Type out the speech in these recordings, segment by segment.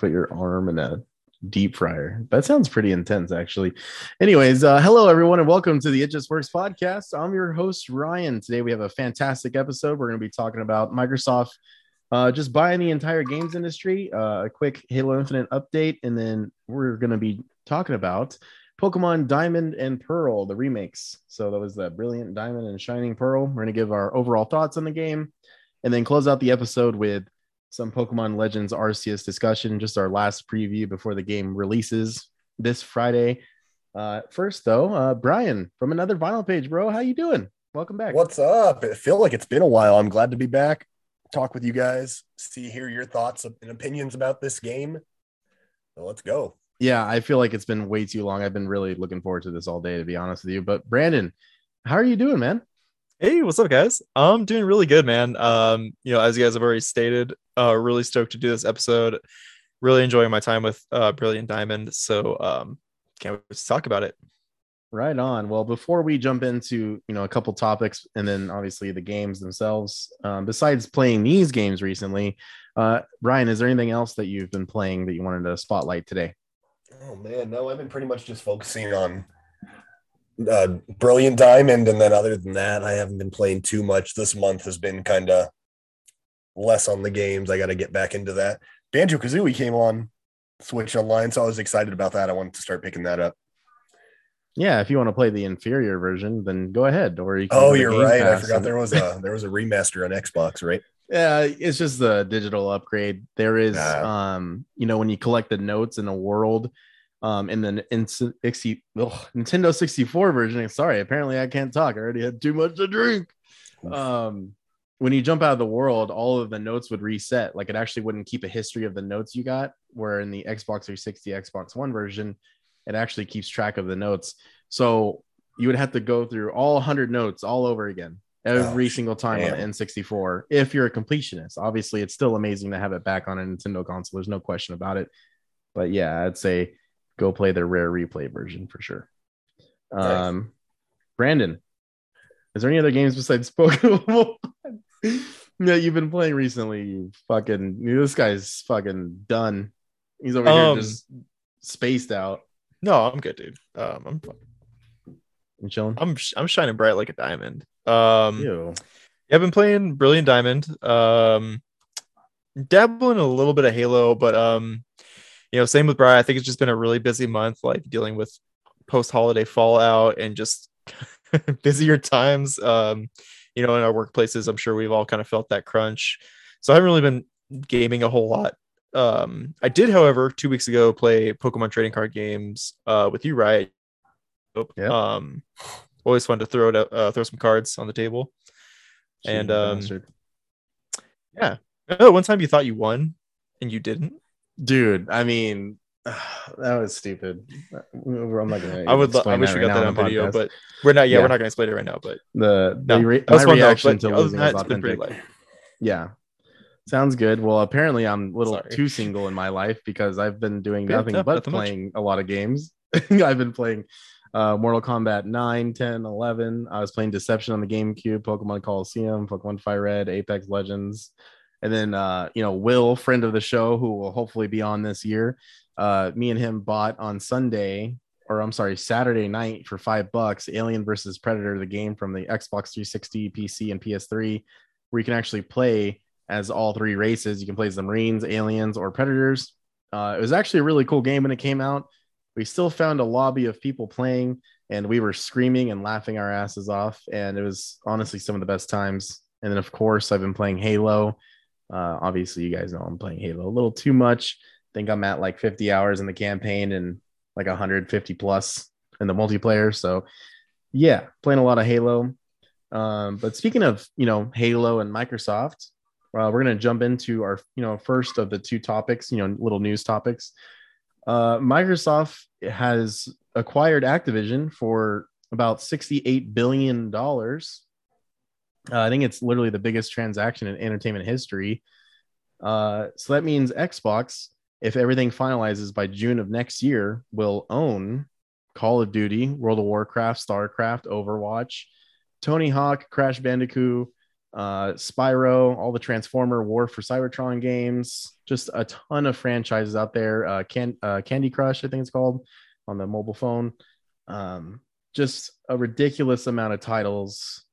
put your arm in a deep fryer. That sounds pretty intense, actually. Anyways, uh, hello everyone, and welcome to the It Just Works podcast. I'm your host Ryan. Today we have a fantastic episode. We're gonna be talking about Microsoft uh, just buying the entire games industry, uh, a quick Halo Infinite update, and then we're gonna be talking about Pokemon Diamond and Pearl, the remakes. So that was the Brilliant Diamond and Shining Pearl. We're gonna give our overall thoughts on the game, and then close out the episode with some Pokemon Legends Arceus discussion, just our last preview before the game releases this Friday. Uh, first, though, uh, Brian from another vinyl page, bro. How you doing? Welcome back. What's up? I feel like it's been a while. I'm glad to be back, talk with you guys, see, hear your thoughts and opinions about this game. So let's go. Yeah, I feel like it's been way too long. I've been really looking forward to this all day, to be honest with you. But Brandon, how are you doing, man? Hey, what's up, guys? I'm doing really good, man. Um, you know, as you guys have already stated, uh, really stoked to do this episode. Really enjoying my time with uh, Brilliant Diamond. So, um, can't wait to talk about it. Right on. Well, before we jump into you know a couple topics and then obviously the games themselves, um, besides playing these games recently, uh, Brian, is there anything else that you've been playing that you wanted to spotlight today? Oh man, no, I've been pretty much just focusing on uh, Brilliant Diamond, and then other than that, I haven't been playing too much. This month has been kind of less on the games. I got to get back into that. Banjo Kazooie came on Switch Online, so I was excited about that. I wanted to start picking that up. Yeah, if you want to play the inferior version, then go ahead. Or you oh, you're right. I forgot and... there was a there was a remaster on Xbox, right? Yeah, it's just the digital upgrade. There is, yeah. um, you know, when you collect the notes in a world, um, in the in, in, ugh, Nintendo 64 version. Sorry, apparently I can't talk. I already had too much to drink. Um, when you jump out of the world, all of the notes would reset. Like it actually wouldn't keep a history of the notes you got. Where in the Xbox 360, Xbox One version, it actually keeps track of the notes. So you would have to go through all 100 notes all over again every oh, single time damn. on the N64 if you're a completionist. Obviously, it's still amazing to have it back on a Nintendo console. There's no question about it. But yeah, I'd say go play their rare replay version for sure. Um, nice. Brandon, is there any other games besides Pokemon that you've been playing recently? You fucking this guy's fucking done. He's over um, here just spaced out. No, I'm good, dude. Um, I'm I'm chilling. I'm I'm shining bright like a diamond. Um, Ew. yeah, I've been playing Brilliant Diamond. Um, dabbling a little bit of Halo, but um, you know, same with Brian. I think it's just been a really busy month, like dealing with post holiday fallout and just busier times. Um, you know, in our workplaces, I'm sure we've all kind of felt that crunch. So I haven't really been gaming a whole lot. Um, I did, however, two weeks ago play Pokemon trading card games uh, with you, right? Yeah. Um, always fun to throw it, uh, throw some cards on the table. and um, yeah, oh, one time you thought you won and you didn't dude. I mean, that was stupid. I'm not gonna. I would. I wish we right got that on video, podcast. but we're not. Yeah, yeah, we're not gonna explain it right now. But the, the no, re- my reaction to losing was authentic. Yeah, sounds good. Well, apparently I'm a little Sorry. too single in my life because I've been doing nothing but nothing playing much. a lot of games. I've been playing uh, Mortal Kombat 9, 10, 11. I was playing Deception on the GameCube, Pokemon Colosseum, Pokemon Fire Red, Apex Legends. And then, uh, you know, Will, friend of the show, who will hopefully be on this year, uh, me and him bought on Sunday, or I'm sorry, Saturday night for five bucks, Alien versus Predator, the game from the Xbox 360, PC, and PS3, where you can actually play as all three races. You can play as the Marines, Aliens, or Predators. Uh, it was actually a really cool game when it came out. We still found a lobby of people playing, and we were screaming and laughing our asses off. And it was honestly some of the best times. And then, of course, I've been playing Halo. Uh, obviously, you guys know I'm playing Halo a little too much. I think I'm at like 50 hours in the campaign and like 150 plus in the multiplayer. So, yeah, playing a lot of Halo. Um, but speaking of you know Halo and Microsoft, uh, we're gonna jump into our you know first of the two topics. You know, little news topics. Uh, Microsoft has acquired Activision for about 68 billion dollars uh, I think it's literally the biggest transaction in entertainment history. Uh, so that means Xbox, if everything finalizes by June of next year, will own Call of Duty, World of Warcraft, StarCraft, Overwatch, Tony Hawk, Crash Bandicoot, uh, Spyro, all the Transformer War for Cybertron games, just a ton of franchises out there. Uh, Can uh, Candy Crush, I think it's called, on the mobile phone. Um, just a ridiculous amount of titles,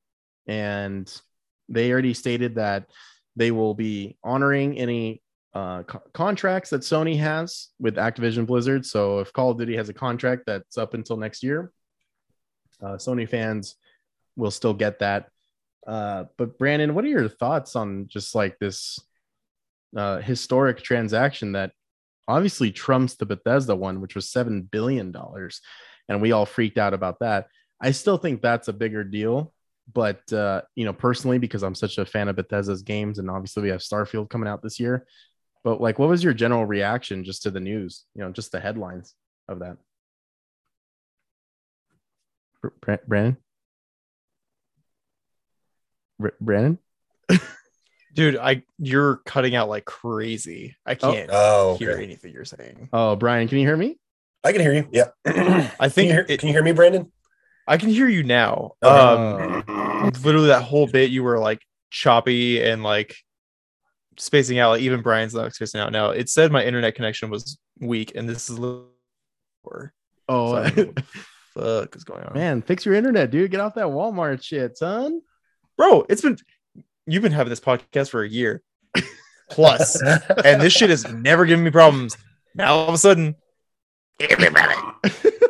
and they already stated that they will be honoring any uh, co- contracts that Sony has with Activision Blizzard. So if Call of Duty has a contract that's up until next year, uh, Sony fans will still get that. Uh, but Brandon, what are your thoughts on just like this uh, historic transaction that obviously trumps the Bethesda one, which was seven billion dollars, and we all freaked out about that. I still think that's a bigger deal, but uh, you know, personally, because I'm such a fan of Bethesda's games, and obviously we have Starfield coming out this year. But like, what was your general reaction just to the news? You know, just the headlines of that. Brandon. Brandon. Dude, I you're cutting out like crazy. I oh. can't oh, okay. hear anything you're saying. Oh, Brian, can you hear me? I can hear you. Yeah. I think can you, hear, it, can you hear me, Brandon? I can hear you now. Okay. Um literally that whole bit you were like choppy and like spacing out. Like even Brian's not spacing out now. It said my internet connection was weak, and this is little. oh, so fuck is going on? Man, fix your internet, dude. Get off that Walmart shit, son. Bro, it's been you've been having this podcast for a year plus, and this shit has never given me problems. Now all of a sudden,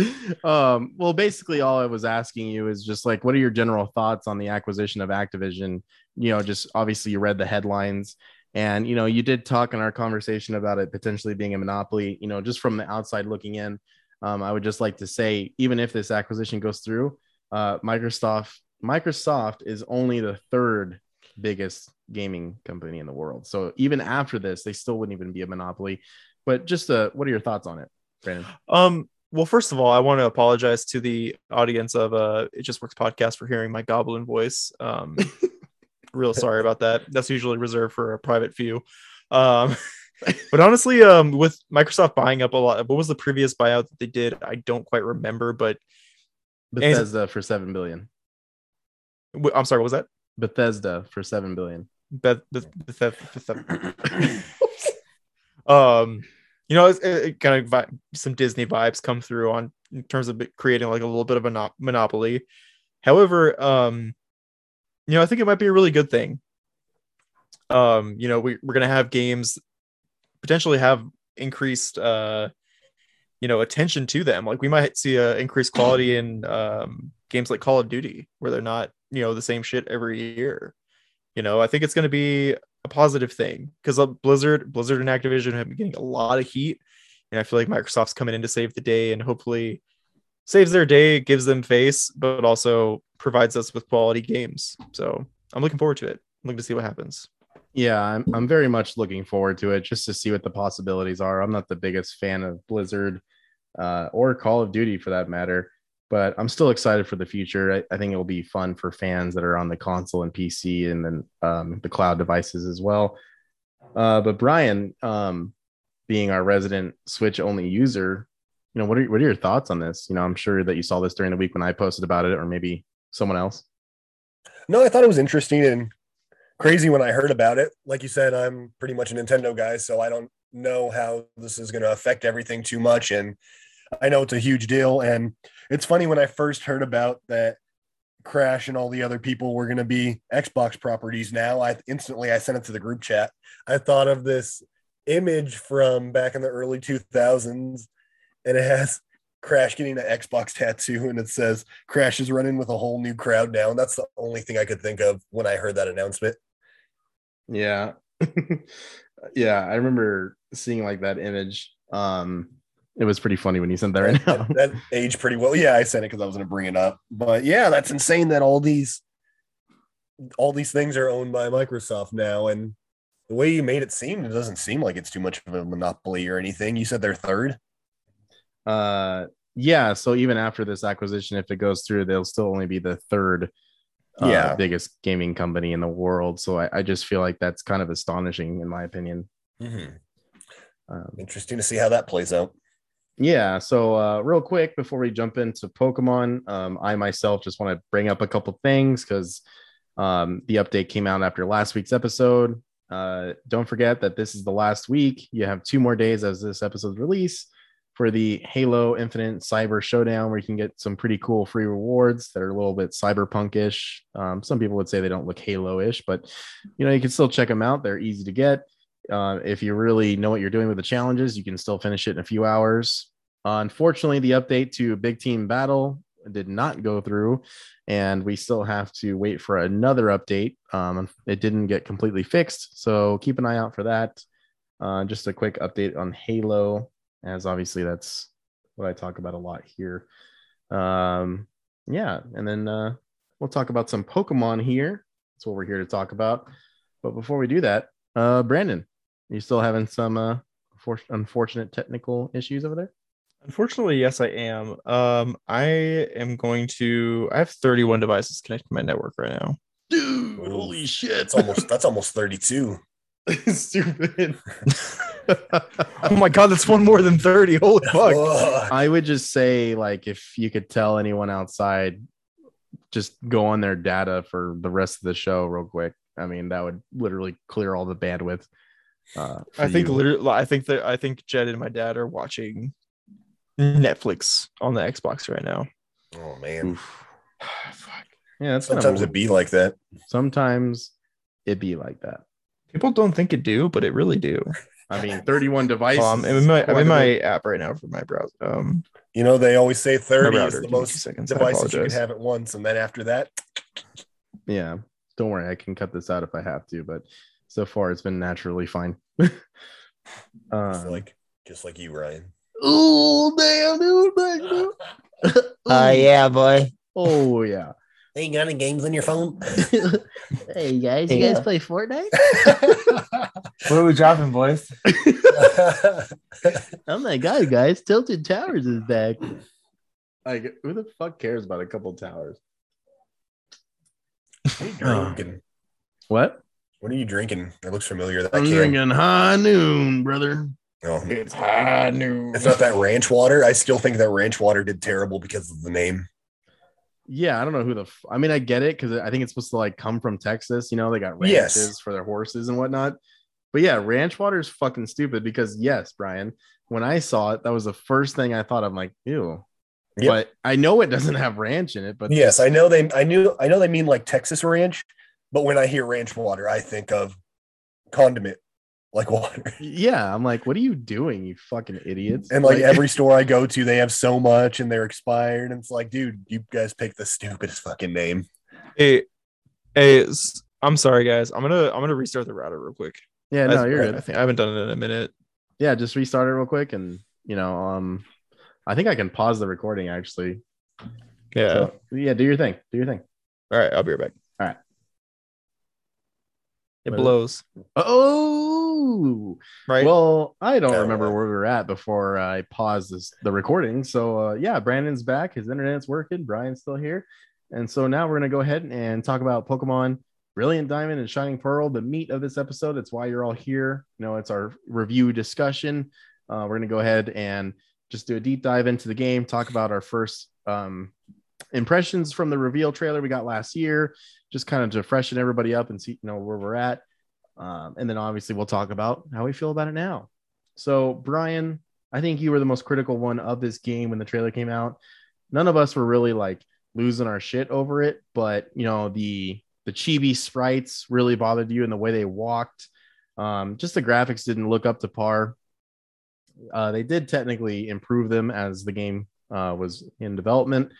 um, well, basically, all I was asking you is just like, what are your general thoughts on the acquisition of Activision? You know, just obviously you read the headlines, and you know, you did talk in our conversation about it potentially being a monopoly. You know, just from the outside looking in, um, I would just like to say, even if this acquisition goes through, uh, Microsoft Microsoft is only the third biggest gaming company in the world. So even after this, they still wouldn't even be a monopoly. But just uh, what are your thoughts on it, Brandon? Um, well, first of all, I want to apologize to the audience of uh It Just Works podcast for hearing my goblin voice. Um, real sorry about that. That's usually reserved for a private few. Um, but honestly, um, with Microsoft buying up a lot, what was the previous buyout that they did? I don't quite remember, but Bethesda for seven billion. I'm sorry, what was that? Bethesda for seven billion. Beth, Beth, Beth, Beth, um, you know, it, it kind of vi- some Disney vibes come through on in terms of creating like a little bit of a monopoly. However, um, you know, I think it might be a really good thing. Um, you know, we, we're gonna have games potentially have increased uh you know attention to them like we might see a increased quality in um games like call of duty where they're not you know the same shit every year you know i think it's going to be a positive thing because blizzard blizzard and activision have been getting a lot of heat and i feel like microsoft's coming in to save the day and hopefully saves their day gives them face but also provides us with quality games. So i'm looking forward to it. I'm looking to see what happens. Yeah I'm, I'm very much looking forward to it just to see what the possibilities are. I'm not the biggest fan of blizzard uh, or call of duty for that matter but I'm still excited for the future. I, I, think it will be fun for fans that are on the console and PC and then um, the cloud devices as well. Uh, but Brian, um, being our resident Switch only user, you know, what are what are your thoughts on this? You know, I'm sure that you saw this during the week when I posted about it, or maybe someone else. No, I thought it was interesting and crazy when I heard about it. Like you said, I'm pretty much a Nintendo guy, so I don't know how this is going to affect everything too much. And I know it's a huge deal. And it's funny when I first heard about that Crash and all the other people were going to be Xbox properties now, I instantly I sent it to the group chat. I thought of this image from back in the early 2000s and it has Crash getting an Xbox tattoo and it says Crash is running with a whole new crowd now. And that's the only thing I could think of when I heard that announcement. Yeah. yeah, I remember seeing like that image. Um it was pretty funny when you sent that right now. That, that aged pretty well. Yeah, I sent it because I was going to bring it up. But yeah, that's insane that all these all these things are owned by Microsoft now. And the way you made it seem, it doesn't seem like it's too much of a monopoly or anything. You said they're third. Uh, yeah. So even after this acquisition, if it goes through, they'll still only be the third. Uh, yeah, biggest gaming company in the world. So I, I, just feel like that's kind of astonishing, in my opinion. Mm-hmm. Um, Interesting to see how that plays out. Yeah. So, uh, real quick before we jump into Pokemon, um, I myself just want to bring up a couple things because Um, the update came out after last week's episode. Uh, don't forget that this is the last week. You have two more days as this episode's release for the Halo Infinite Cyber Showdown, where you can get some pretty cool free rewards that are a little bit cyberpunkish. Um, some people would say they don't look Halo-ish, but you know you can still check them out. They're easy to get. Uh, if you really know what you're doing with the challenges, you can still finish it in a few hours. Unfortunately, the update to Big Team Battle did not go through, and we still have to wait for another update. Um, it didn't get completely fixed, so keep an eye out for that. Uh, just a quick update on Halo, as obviously that's what I talk about a lot here. Um, yeah, and then uh, we'll talk about some Pokemon here. That's what we're here to talk about. But before we do that, uh, Brandon, you still having some uh, unfortunate technical issues over there? Unfortunately, yes, I am. Um, I am going to. I have 31 devices connected to my network right now. Dude, holy shit! That's almost that's almost 32. Stupid. oh my god, that's one more than 30. Holy fuck. I would just say, like, if you could tell anyone outside, just go on their data for the rest of the show real quick. I mean, that would literally clear all the bandwidth. Uh, I think you. literally, I think that I think Jed and my dad are watching Netflix on the Xbox right now. Oh man. yeah, that's sometimes it be like that. Sometimes it be like that. People don't think it do, but it really do. I mean, 31 devices. Um, I'm in my, I'm in my app right now for my browser. Um, you know, they always say 30 is the most devices you can have at once, and then after that, yeah. Don't worry, I can cut this out if I have to, but so far it's been naturally fine. uh, like just like you, Ryan. Oh damn, dude! Oh uh, yeah, boy. Oh yeah. Hey, you got any games on your phone? hey guys, you yeah. guys play Fortnite? what are we dropping, boys? oh my god, guys! Tilted Towers is back. Like, who the fuck cares about a couple towers? What are you drinking? What? What are you drinking? It looks familiar. That I'm drinking high noon, brother. Oh, it's high noon. It's not that ranch water. I still think that ranch water did terrible because of the name. Yeah, I don't know who the. F- I mean, I get it because I think it's supposed to like come from Texas. You know, they got ranches yes. for their horses and whatnot. But yeah, ranch water is fucking stupid because yes, Brian, when I saw it, that was the first thing I thought. I'm like, ew. Yep. But I know it doesn't have ranch in it. But yes, I know they. I knew. I know they mean like Texas ranch. But when I hear ranch water, I think of condiment like water. Yeah, I'm like, what are you doing, you fucking idiots? And like, like every store I go to, they have so much and they're expired. And it's like, dude, you guys picked the stupidest fucking name. Hey, hey, I'm sorry, guys. I'm gonna I'm gonna restart the router real quick. Yeah, no, you're good. I think I haven't done it in a minute. Yeah, just restart it real quick, and you know, um, I think I can pause the recording actually. Yeah, so, yeah. Do your thing. Do your thing. All right, I'll be right back. All right. It blows. Oh, right. Well, I don't remember where we were at before I paused this, the recording. So, uh, yeah, Brandon's back. His internet's working. Brian's still here. And so now we're going to go ahead and talk about Pokemon Brilliant Diamond and Shining Pearl, the meat of this episode. It's why you're all here. You know, it's our review discussion. Uh, we're going to go ahead and just do a deep dive into the game, talk about our first um, impressions from the reveal trailer we got last year, just kind of to freshen everybody up and see, you know, where we're at. Um, and then obviously we'll talk about how we feel about it now. So, Brian, I think you were the most critical one of this game when the trailer came out. None of us were really like losing our shit over it, but you know, the the chibi sprites really bothered you and the way they walked. Um, just the graphics didn't look up to par. Uh, they did technically improve them as the game uh, was in development,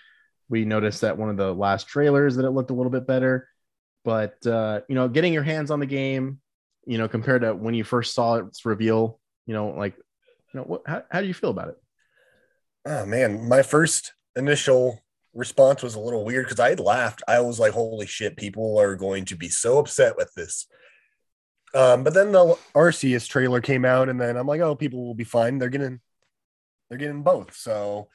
we noticed that one of the last trailers that it looked a little bit better. But uh, you know, getting your hands on the game, you know, compared to when you first saw its reveal, you know, like, you know, what, how, how do you feel about it? Oh man, my first initial response was a little weird because I had laughed. I was like, "Holy shit, people are going to be so upset with this." Um, but then the Arceus trailer came out, and then I'm like, "Oh, people will be fine. They're getting, they're getting both." So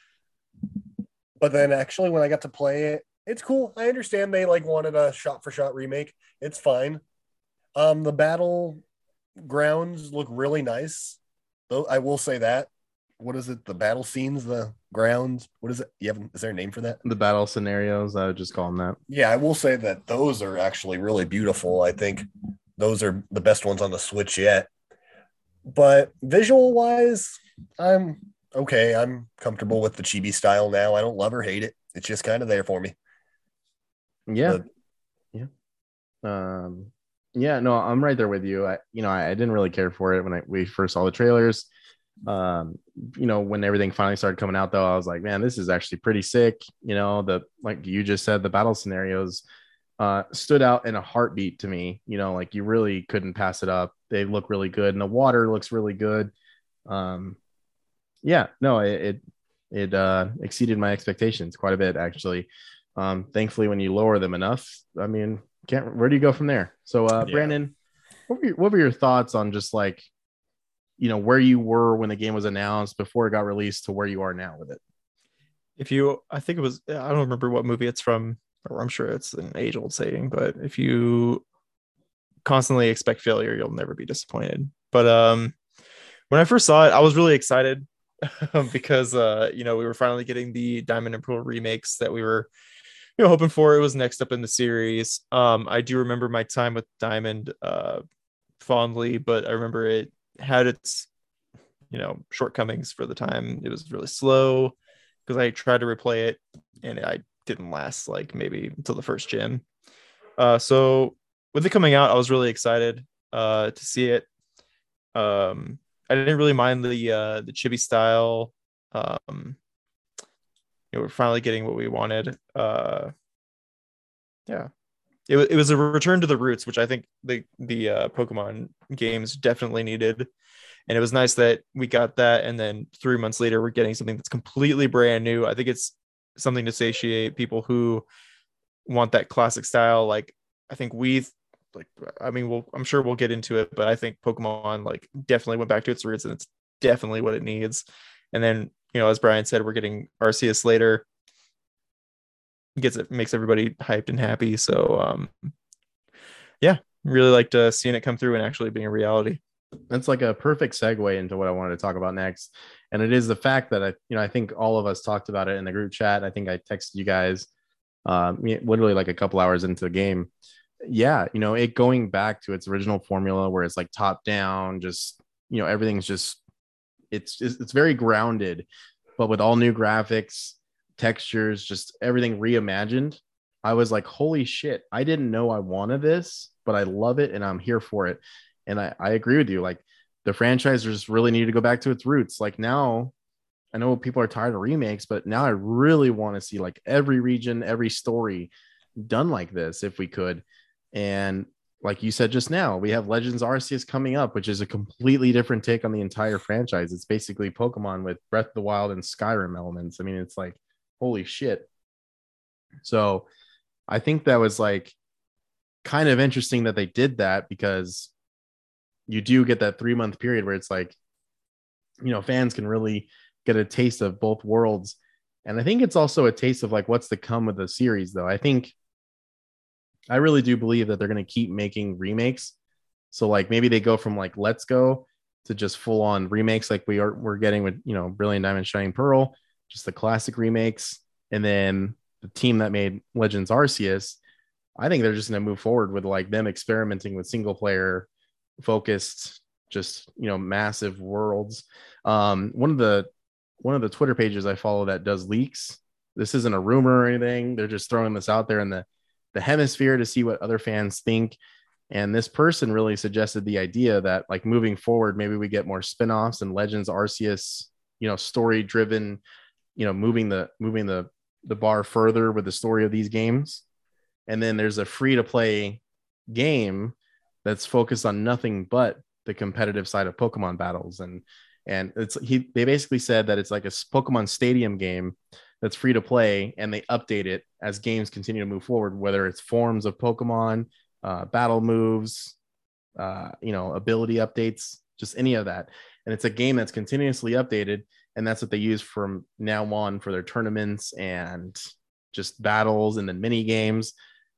but then actually, when I got to play it, it's cool. I understand they like wanted a shot for shot remake. It's fine. Um, the battle grounds look really nice. Though I will say that. What is it? The battle scenes, the grounds. What is it? You have is there a name for that? The battle scenarios. I would just call them that. Yeah, I will say that those are actually really beautiful. I think those are the best ones on the Switch yet. But visual wise, I'm okay. I'm comfortable with the chibi style now. I don't love or hate it. It's just kind of there for me. Yeah. Yeah. Um yeah, no, I'm right there with you. I you know, I, I didn't really care for it when I, we first saw the trailers. Um, you know, when everything finally started coming out though, I was like, man, this is actually pretty sick. You know, the like you just said, the battle scenarios uh, stood out in a heartbeat to me. You know, like you really couldn't pass it up. They look really good, and the water looks really good. Um, yeah, no, it it, it uh, exceeded my expectations quite a bit actually. Um, thankfully, when you lower them enough, I mean, can't. Where do you go from there? So, uh, yeah. Brandon, what were, your, what were your thoughts on just like, you know, where you were when the game was announced before it got released to where you are now with it? If you, I think it was, I don't remember what movie it's from or I'm sure it's an age old saying, but if you constantly expect failure, you'll never be disappointed. But um, when I first saw it, I was really excited because uh, you know we were finally getting the Diamond and Pearl remakes that we were you know hoping for. It was next up in the series. Um, I do remember my time with Diamond uh, fondly, but I remember it had its you know shortcomings for the time. It was really slow because I tried to replay it and I didn't last like maybe until the first gym. Uh, so with it coming out, I was really excited uh, to see it. Um, I didn't really mind the uh, the chibi style. Um, know, we're finally getting what we wanted. Uh, yeah, it, it was a return to the roots, which I think the the uh, Pokemon games definitely needed. And it was nice that we got that, and then three months later, we're getting something that's completely brand new. I think it's something to satiate people who want that classic style. Like I think we like I mean we'll I'm sure we'll get into it, but I think Pokemon like definitely went back to its roots and it's definitely what it needs. And then, you know, as Brian said, we're getting Arceus later. Gets it makes everybody hyped and happy. So um yeah, really liked uh, seeing it come through and actually being a reality. That's like a perfect segue into what I wanted to talk about next and it is the fact that I, you know, I think all of us talked about it in the group chat. I think I texted you guys, uh, literally like a couple hours into the game. Yeah, you know, it going back to its original formula where it's like top down, just you know, everything's just it's it's very grounded, but with all new graphics, textures, just everything reimagined. I was like, holy shit, I didn't know I wanted this, but I love it and I'm here for it. And I, I agree with you. Like the franchise just really needed to go back to its roots. Like now, I know people are tired of remakes, but now I really want to see like every region, every story done like this if we could. And like you said just now, we have Legends Arceus coming up, which is a completely different take on the entire franchise. It's basically Pokemon with Breath of the Wild and Skyrim elements. I mean, it's like, holy shit. So I think that was like kind of interesting that they did that because you do get that three month period where it's like, you know, fans can really get a taste of both worlds. And I think it's also a taste of like what's to come with the series, though. I think I really do believe that they're going to keep making remakes. So like maybe they go from like Let's Go to just full on remakes like we are we're getting with you know Brilliant Diamond Shining Pearl, just the classic remakes, and then the team that made Legends Arceus. I think they're just going to move forward with like them experimenting with single player focused just you know massive worlds um one of the one of the twitter pages i follow that does leaks this isn't a rumor or anything they're just throwing this out there in the the hemisphere to see what other fans think. And this person really suggested the idea that like moving forward maybe we get more spin-offs and legends arceus you know story driven you know moving the moving the the bar further with the story of these games. And then there's a free to play game that's focused on nothing but the competitive side of Pokemon battles. And and it's he they basically said that it's like a Pokemon Stadium game that's free to play and they update it as games continue to move forward whether it's forms of Pokemon uh, battle moves uh, you know ability updates just any of that. And it's a game that's continuously updated and that's what they use from now on for their tournaments and just battles and then mini games.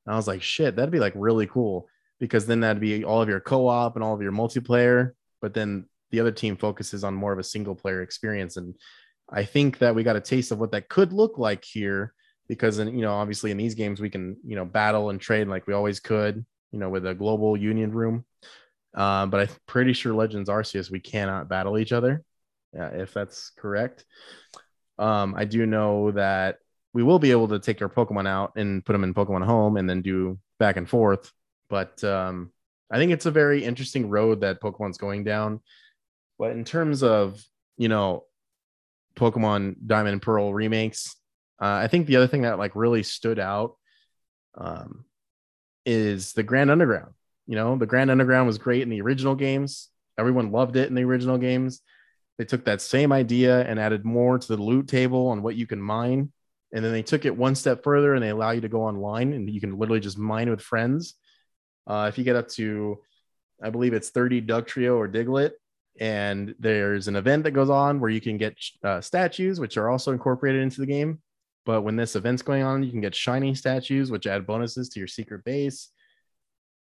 And I was like shit that'd be like really cool because then that'd be all of your co-op and all of your multiplayer but then the other team focuses on more of a single player experience and I think that we got a taste of what that could look like here because, you know, obviously in these games, we can, you know, battle and trade like we always could, you know, with a global union room. Uh, but I'm pretty sure Legends Arceus, we cannot battle each other, uh, if that's correct. Um, I do know that we will be able to take our Pokemon out and put them in Pokemon Home and then do back and forth. But um, I think it's a very interesting road that Pokemon's going down. But in terms of, you know, Pokemon Diamond and Pearl remakes, uh, I think the other thing that like really stood out um, is the Grand Underground. You know, the Grand Underground was great in the original games. Everyone loved it in the original games. They took that same idea and added more to the loot table on what you can mine. And then they took it one step further and they allow you to go online and you can literally just mine with friends. Uh, if you get up to, I believe it's 30 Dugtrio or Diglett, and there's an event that goes on where you can get uh, statues, which are also incorporated into the game. But when this event's going on, you can get shiny statues, which add bonuses to your secret base.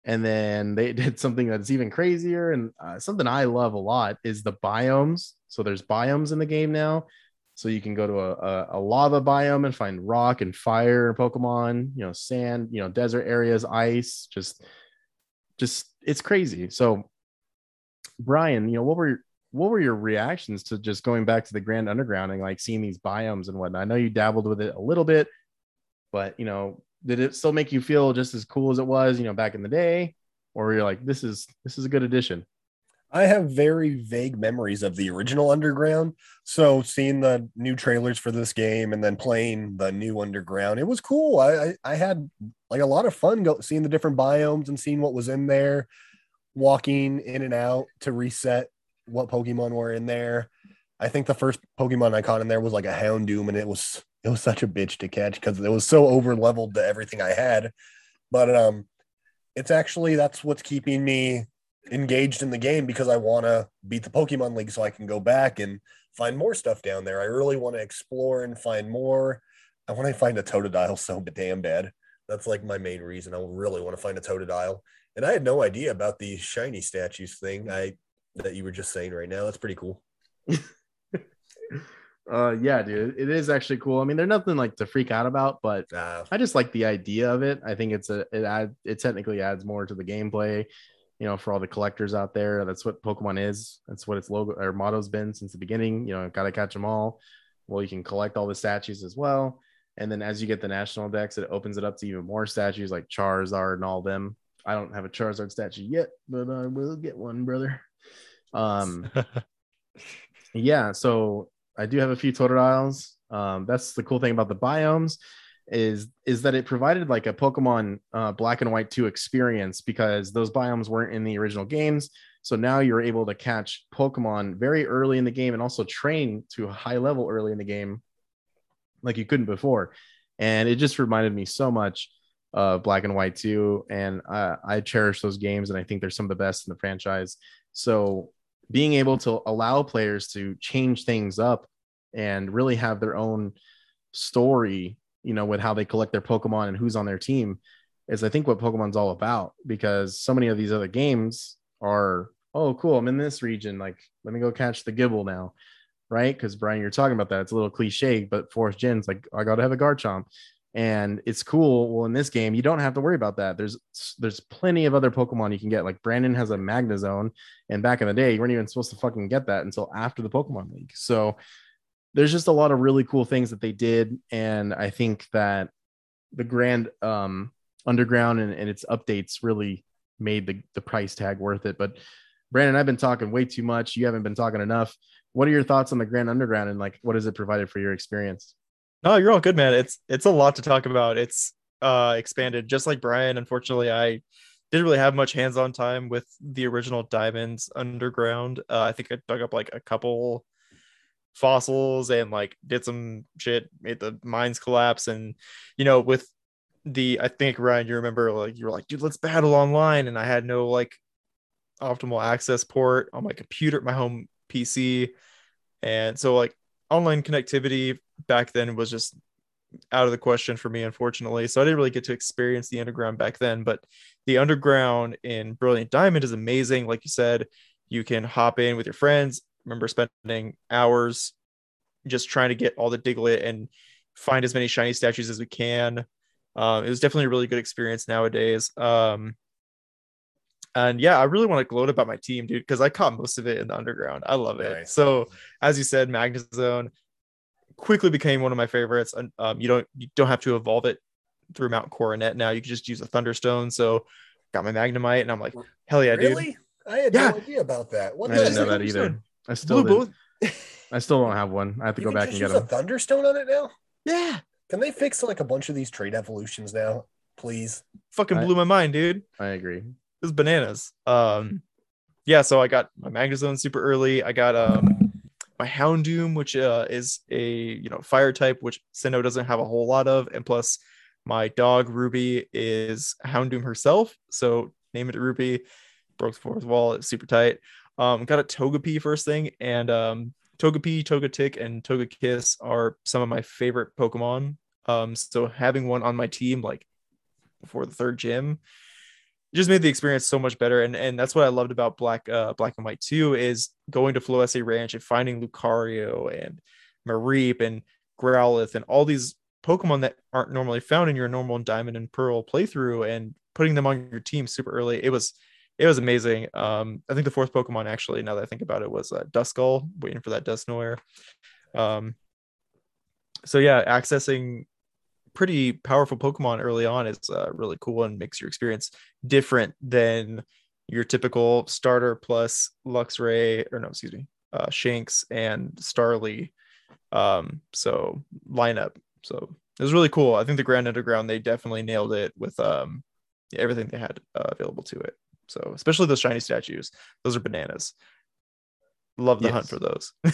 And then they did something that's even crazier. And uh, something I love a lot is the biomes. So there's biomes in the game now. So you can go to a, a, a lava biome and find rock and fire Pokemon, you know, sand, you know, desert areas, ice, just, just it's crazy. So, Brian, you know, what were what were your reactions to just going back to the Grand Underground and like seeing these biomes and whatnot? I know you dabbled with it a little bit, but you know, did it still make you feel just as cool as it was, you know, back in the day, or you're like, this is this is a good addition? I have very vague memories of the original Underground. So seeing the new trailers for this game and then playing the new Underground, it was cool. I I, I had like a lot of fun go, seeing the different biomes and seeing what was in there, walking in and out to reset what Pokemon were in there. I think the first Pokemon I caught in there was like a Houndoom, and it was it was such a bitch to catch because it was so over leveled to everything I had. But um, it's actually that's what's keeping me engaged in the game because I want to beat the Pokemon League so I can go back and find more stuff down there. I really want to explore and find more. I want to find a Totodile so damn bad. That's like my main reason. I really want to find a Totodile. And I had no idea about the shiny statues thing. I that you were just saying right now. That's pretty cool. uh yeah dude. It is actually cool. I mean they're nothing like to freak out about but uh, i just like the idea of it. I think it's a it add it technically adds more to the gameplay you know for all the collectors out there. That's what pokemon is. That's what its logo or motto's been since the beginning. You know gotta catch them all. Well you can collect all the statues as well. And then as you get the national Dex it opens it up to even more statues like charizard and all them i don't have a charizard statue yet but i will get one brother um, yeah, so I do have a few Totodiles. Um, that's the cool thing about the biomes is is that it provided like a Pokemon uh, Black and White 2 experience because those biomes weren't in the original games. So now you're able to catch Pokemon very early in the game and also train to a high level early in the game like you couldn't before. And it just reminded me so much of Black and White 2. And uh, I cherish those games and I think they're some of the best in the franchise. So being able to allow players to change things up and really have their own story, you know, with how they collect their Pokemon and who's on their team is I think what Pokemon's all about because so many of these other games are, oh, cool, I'm in this region. Like, let me go catch the Gible now. Right. Because Brian, you're talking about that. It's a little cliche, but fourth gen's like, I got to have a Garchomp and it's cool. Well, in this game, you don't have to worry about that. There's there's plenty of other Pokemon you can get. Like Brandon has a Magnezone, and back in the day, you weren't even supposed to fucking get that until after the Pokemon League. So there's just a lot of really cool things that they did, and I think that the Grand um, Underground and, and its updates really made the the price tag worth it. But Brandon, I've been talking way too much. You haven't been talking enough. What are your thoughts on the Grand Underground and like what has it provided for your experience? No, you're all good, man. It's it's a lot to talk about. It's uh expanded just like Brian. Unfortunately, I didn't really have much hands-on time with the original Diamonds Underground. Uh, I think I dug up like a couple fossils and like did some shit, made the mines collapse, and you know, with the I think Ryan, you remember like you were like, dude, let's battle online, and I had no like optimal access port on my computer, my home PC, and so like online connectivity back then was just out of the question for me, unfortunately. So I didn't really get to experience the underground back then. But the underground in Brilliant Diamond is amazing. Like you said, you can hop in with your friends. remember spending hours just trying to get all the Diglett and find as many shiny statues as we can. Um, it was definitely a really good experience nowadays. Um, and yeah, I really want to gloat about my team, dude, because I caught most of it in the underground. I love it. Nice. So, as you said, Magnezone quickly became one of my favorites. And um, you don't you don't have to evolve it through Mount Coronet now. You can just use a Thunderstone. So, got my Magnemite, and I'm like, hell yeah, really? dude. I had yeah. no idea about that. What I didn't know that either. I still Blue I still don't have one. I have to you go back and get a Thunderstone on it now. Yeah. Can they fix like a bunch of these trade evolutions now, please? Fucking blew I, my mind, dude. I agree. It was bananas. Um, yeah. So I got my Magnezone super early. I got um my Houndoom, which uh, is a you know fire type, which Sinnoh doesn't have a whole lot of, and plus my dog Ruby is Houndoom herself, so name it Ruby. Broke the fourth wall. It's super tight. Um, got a Togepi first thing, and um, Togepi, Togetic, and Togekiss are some of my favorite Pokemon. Um, so having one on my team like before the third gym just made the experience so much better. And and that's what I loved about Black uh Black and White 2 is going to Floccesy Ranch and finding Lucario and Mareep and Growlithe and all these Pokemon that aren't normally found in your normal Diamond and Pearl playthrough and putting them on your team super early. It was it was amazing. Um, I think the fourth Pokemon actually, now that I think about it, was uh, Duskull, waiting for that Dusknoir. Um, so yeah, accessing pretty powerful Pokemon early on is uh, really cool and makes your experience different than your typical starter plus Luxray or no, excuse me, uh, Shinx and Starly. Um, so lineup. So it was really cool. I think the Grand Underground they definitely nailed it with um everything they had uh, available to it. So especially those shiny statues, those are bananas. Love the yes. hunt for those.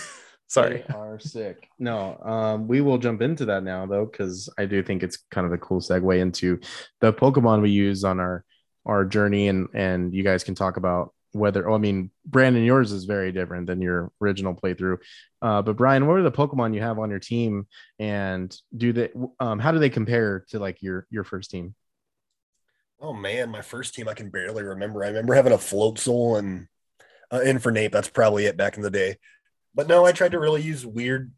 Sorry, they are sick. No, um, we will jump into that now though, because I do think it's kind of a cool segue into the Pokemon we use on our our journey, and and you guys can talk about whether. Oh, I mean, Brandon, yours is very different than your original playthrough. Uh, but Brian, what are the Pokemon you have on your team, and do they? Um, how do they compare to like your your first team? Oh man, my first team I can barely remember. I remember having a Floatzel and uh, Infernape. That's probably it back in the day. But no, I tried to really use weird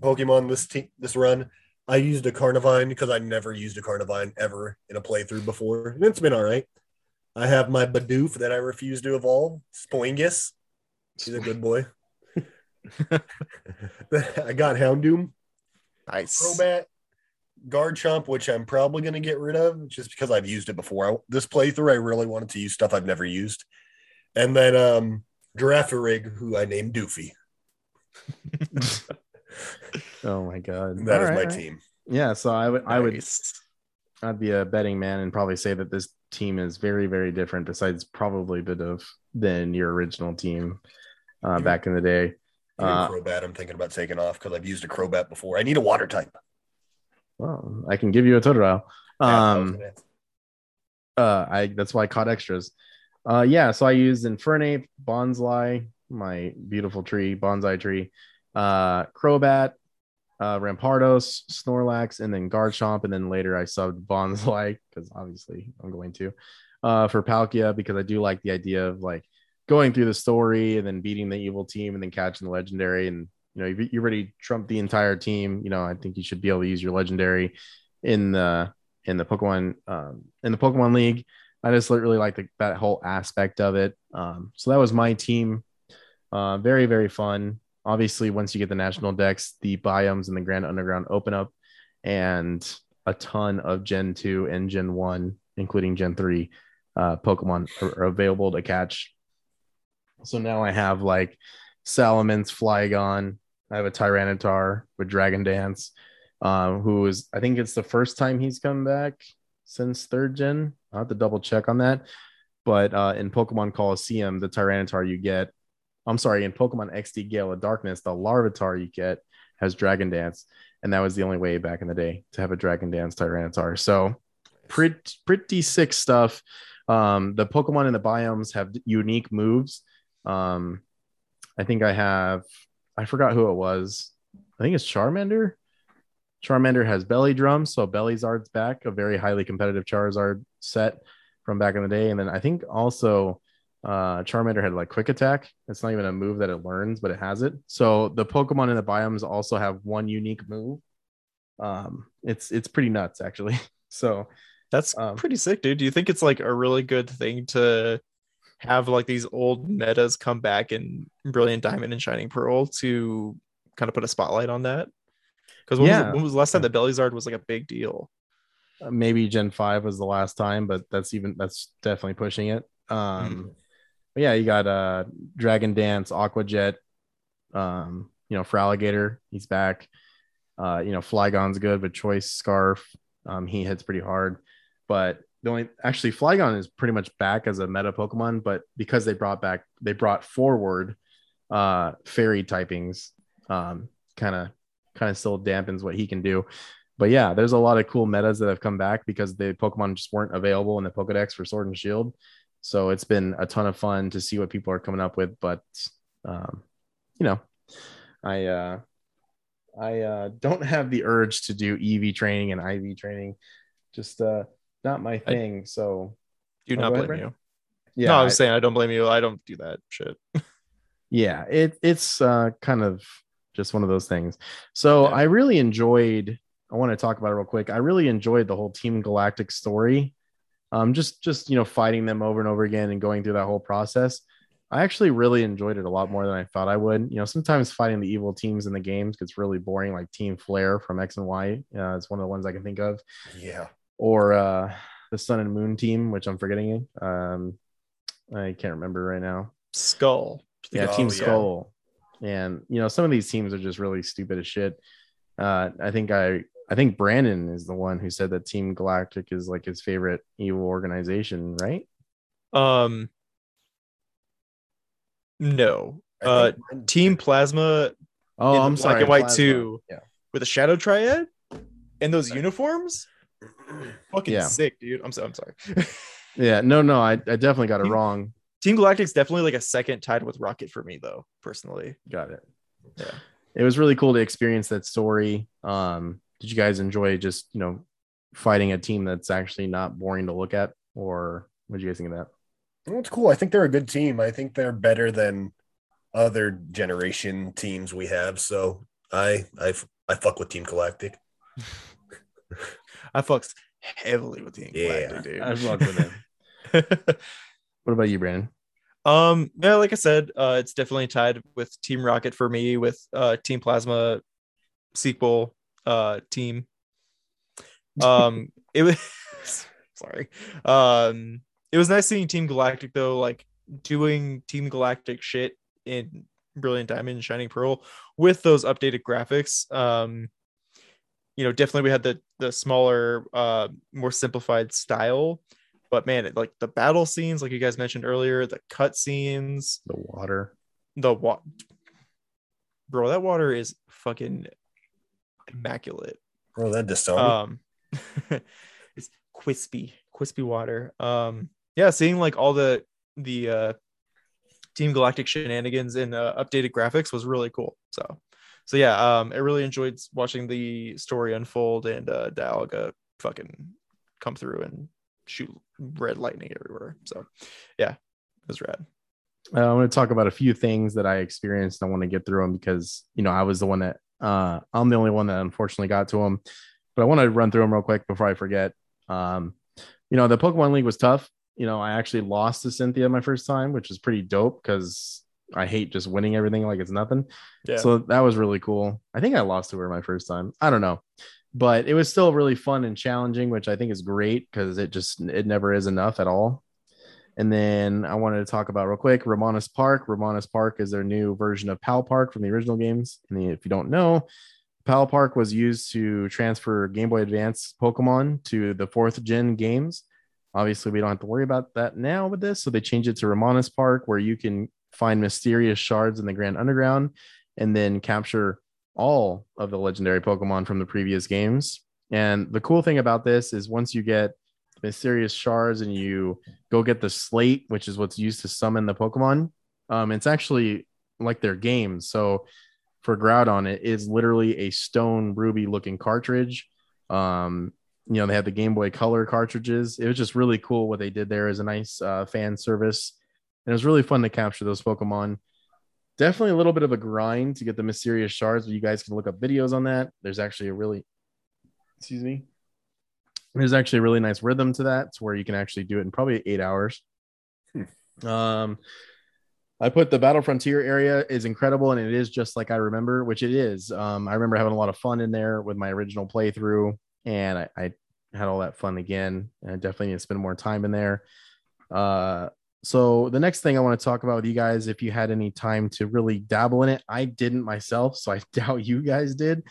Pokemon this te- this run. I used a Carnivine because I never used a Carnivine ever in a playthrough before, and it's been all right. I have my Bidoof that I refuse to evolve, Spoingus. He's a good boy. I got Houndoom. Nice. Crobat, Garchomp, which I'm probably going to get rid of just because I've used it before. I, this playthrough, I really wanted to use stuff I've never used. And then um, Girafarig, who I named Doofy. oh my god, that All is right. my team. Yeah, so I would, nice. I would, I'd be a betting man and probably say that this team is very, very different. Besides probably a bit of than your original team uh, back in the day. Uh, Crobat, I'm thinking about taking off because I've used a Crobat before. I need a water type. Well, I can give you a Totodile. Um, uh, I that's why I caught extras. Uh, yeah, so I used Infernape, Bonsly, my beautiful tree, bonsai tree, uh, Crobat, uh, Rampardos, Snorlax, and then Garchomp, and then later I subbed Bonsly because obviously I'm going to uh, for Palkia because I do like the idea of like going through the story and then beating the evil team and then catching the legendary and you know, you, you already trumped the entire team. You know, I think you should be able to use your legendary in the in the Pokemon um, in the Pokemon League. I just really like that whole aspect of it. Um, so that was my team. Uh, very very fun. Obviously, once you get the national Dex, the biomes and the Grand Underground open up, and a ton of Gen two and Gen one, including Gen three, uh, Pokemon are, available to catch. So now I have like Salamence, Flygon, I have a Tyranitar with Dragon Dance, um, who is I think it's the first time he's come back since third gen. i have to double check on that. But uh, in Pokemon Colosseum, the Tyranitar you get, I'm sorry, in Pokemon XD Gale of Darkness, the Larvitar you get has Dragon Dance, and that was the only way back in the day to have a Dragon Dance Tyranitar. So pretty pretty sick stuff. Um, the Pokemon in the biomes have unique moves. Um, I think I have I forgot who it was. I think it's Charmander. Charmander has belly drums, so Bellizard's back, a very highly competitive Charizard set from back in the day. And then I think also uh, Charmander had like quick attack. It's not even a move that it learns, but it has it. So the Pokemon in the biomes also have one unique move. Um, it's it's pretty nuts actually. So that's um, pretty sick, dude. Do you think it's like a really good thing to have like these old metas come back in Brilliant Diamond and Shining Pearl to kind of put a spotlight on that? Because when, yeah. when, was the last time the Bellizard was like a big deal? Uh, maybe Gen Five was the last time, but that's even that's definitely pushing it. Um, mm-hmm. But yeah, you got uh Dragon Dance, Aqua Jet, um, you know, Feraligatr, he's back. Uh, you know, Flygon's good, but Choice Scarf, um, he hits pretty hard. But the only actually Flygon is pretty much back as a meta Pokemon, but because they brought back they brought forward uh fairy typings, um, kind of kind of still dampens what he can do. But yeah, there's a lot of cool metas that have come back because the Pokemon just weren't available in the Pokedex for Sword and Shield. So it's been a ton of fun to see what people are coming up with. But um, you know, I uh, I uh, don't have the urge to do EV training and IV training. Just uh, not my thing. I so do oh, not blame ahead, you. Yeah, no, I was I, saying I don't blame you. I don't do that shit. yeah, it it's uh, kind of just one of those things. So yeah. I really enjoyed. I want to talk about it real quick. I really enjoyed the whole Team Galactic story um, just just you know fighting them over and over again and going through that whole process. I actually really enjoyed it a lot more than I thought I would. You know, sometimes fighting the evil teams in the games gets really boring, like Team Flare from X and Y. Uh, it's one of the ones I can think of. Yeah. Or uh, the Sun and Moon team, which I'm forgetting. Um, I can't remember right now. Skull. Yeah, oh, Team Skull. Yeah. And you know, some of these teams are just really stupid as shit. Uh, I think I I think Brandon is the one who said that Team Galactic is like his favorite evil organization, right? Um no. Uh Team Plasma Oh, I'm sorry. Black and White Plasma. 2 yeah. with a Shadow Triad and those uniforms? Fucking yeah. sick, dude. I'm so I'm sorry. yeah, no, no, I, I definitely got it wrong. Team Galactic's definitely like a second tied with Rocket for me though, personally. Got it. Yeah. It was really cool to experience that story. Um did you guys enjoy just you know fighting a team that's actually not boring to look at, or what do you guys think of that? Well, it's cool. I think they're a good team. I think they're better than other generation teams we have. So I I I fuck with Team Galactic. I fucks heavily with Team yeah, Galactic, dude. I fuck with them. what about you, Brandon? Um, yeah, like I said, uh, it's definitely tied with Team Rocket for me, with uh, Team Plasma sequel uh team. Um it was sorry. Um it was nice seeing Team Galactic though, like doing Team Galactic shit in Brilliant Diamond and Shining Pearl with those updated graphics. Um you know, definitely we had the the smaller, uh more simplified style, but man, it, like the battle scenes, like you guys mentioned earlier, the cut scenes, the water, the what, bro, that water is fucking immaculate. Oh, that distillery. Um, it's crispy, crispy water. Um, yeah, seeing like all the the uh, Team Galactic shenanigans and uh, updated graphics was really cool. So, so yeah, um, I really enjoyed watching the story unfold and uh, Dialga fucking come through and shoot red lightning everywhere. So, yeah, it was rad. Uh, I want to talk about a few things that I experienced. I want to get through them because you know I was the one that uh, I'm the only one that unfortunately got to them, but I want to run through them real quick before I forget. Um, you know, the Pokemon League was tough. You know, I actually lost to Cynthia my first time, which is pretty dope because I hate just winning everything like it's nothing. Yeah. So that was really cool. I think I lost to her my first time. I don't know, but it was still really fun and challenging, which I think is great because it just it never is enough at all. And then I wanted to talk about real quick Ramanas Park. Ramanas Park is their new version of Pal Park from the original games. And if you don't know, Pal Park was used to transfer Game Boy Advance Pokemon to the fourth gen games. Obviously, we don't have to worry about that now with this. So they changed it to Ramanas Park, where you can find mysterious shards in the Grand Underground and then capture all of the legendary Pokemon from the previous games. And the cool thing about this is once you get mysterious shards and you go get the slate, which is what's used to summon the Pokemon. Um, it's actually like their game. So for Groudon, it is literally a stone ruby looking cartridge. Um, you know, they had the Game Boy Color cartridges. It was just really cool what they did there as a nice uh, fan service. And it was really fun to capture those Pokemon. Definitely a little bit of a grind to get the mysterious shards. but You guys can look up videos on that. There's actually a really, excuse me, there's actually a really nice rhythm to that. to where you can actually do it in probably eight hours. Hmm. Um, I put the Battle Frontier area is incredible, and it is just like I remember, which it is. Um, I remember having a lot of fun in there with my original playthrough, and I, I had all that fun again. And I definitely need to spend more time in there. Uh, so the next thing I want to talk about with you guys, if you had any time to really dabble in it, I didn't myself, so I doubt you guys did.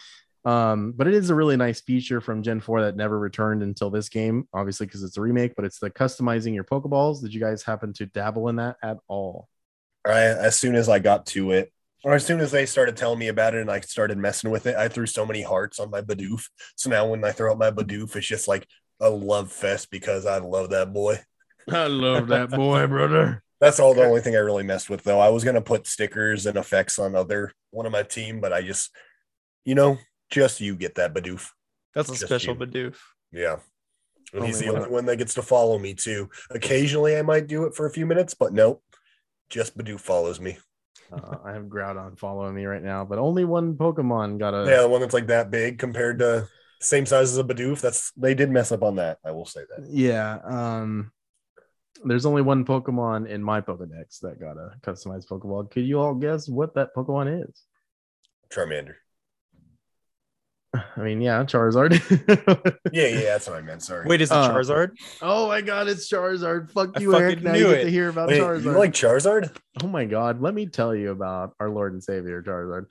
Um, but it is a really nice feature from Gen 4 that never returned until this game, obviously because it's a remake, but it's the customizing your Pokeballs. Did you guys happen to dabble in that at all? I, as soon as I got to it, or as soon as they started telling me about it and I started messing with it, I threw so many hearts on my Bidoof. So now when I throw out my Bidoof, it's just like a love fest because I love that boy. I love that boy, brother. That's all the only thing I really messed with though. I was gonna put stickers and effects on other one of my team, but I just you know, just you get that Bidoof. That's a just special you. Bidoof. Yeah. And he's the only one that gets to follow me too. Occasionally I might do it for a few minutes, but nope. Just Bidoof follows me. Uh, I have Groudon following me right now, but only one Pokemon got a yeah, the one that's like that big compared to same size as a Bidoof. That's they did mess up on that. I will say that. Yeah. Um there's only one Pokemon in my Pokedex that got a customized Pokeball. Could you all guess what that Pokemon is? Charmander. I mean, yeah, Charizard. yeah, yeah, that's what I meant. Sorry. Wait, is it uh, Charizard? Oh my god, it's Charizard. Fuck you, Eric. Now you get to hear about Wait, Charizard. You like Charizard? Oh my god, let me tell you about our Lord and Savior Charizard.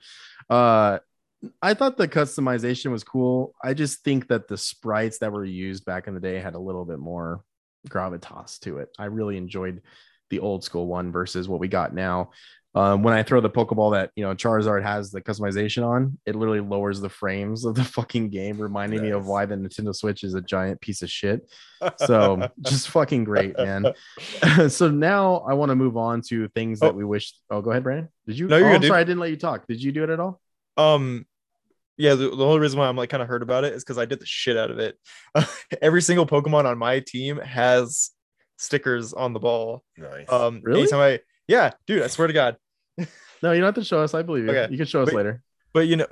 Uh I thought the customization was cool. I just think that the sprites that were used back in the day had a little bit more gravitas to it. I really enjoyed the old school one versus what we got now. Um, when I throw the Pokeball that you know Charizard has the customization on, it literally lowers the frames of the fucking game, reminding nice. me of why the Nintendo Switch is a giant piece of shit. So just fucking great, man. so now I want to move on to things oh. that we wish. Oh, go ahead, Brandon. Did you? No, you're oh, sorry, I didn't let you talk. Did you do it at all? Um, yeah. The, the only reason why I'm like kind of heard about it is because I did the shit out of it. Every single Pokemon on my team has stickers on the ball. Nice. Um, really? Anytime I, yeah, dude, I swear to God no, you don't have to show us. I believe you. Okay. You can show us but, later. But you know,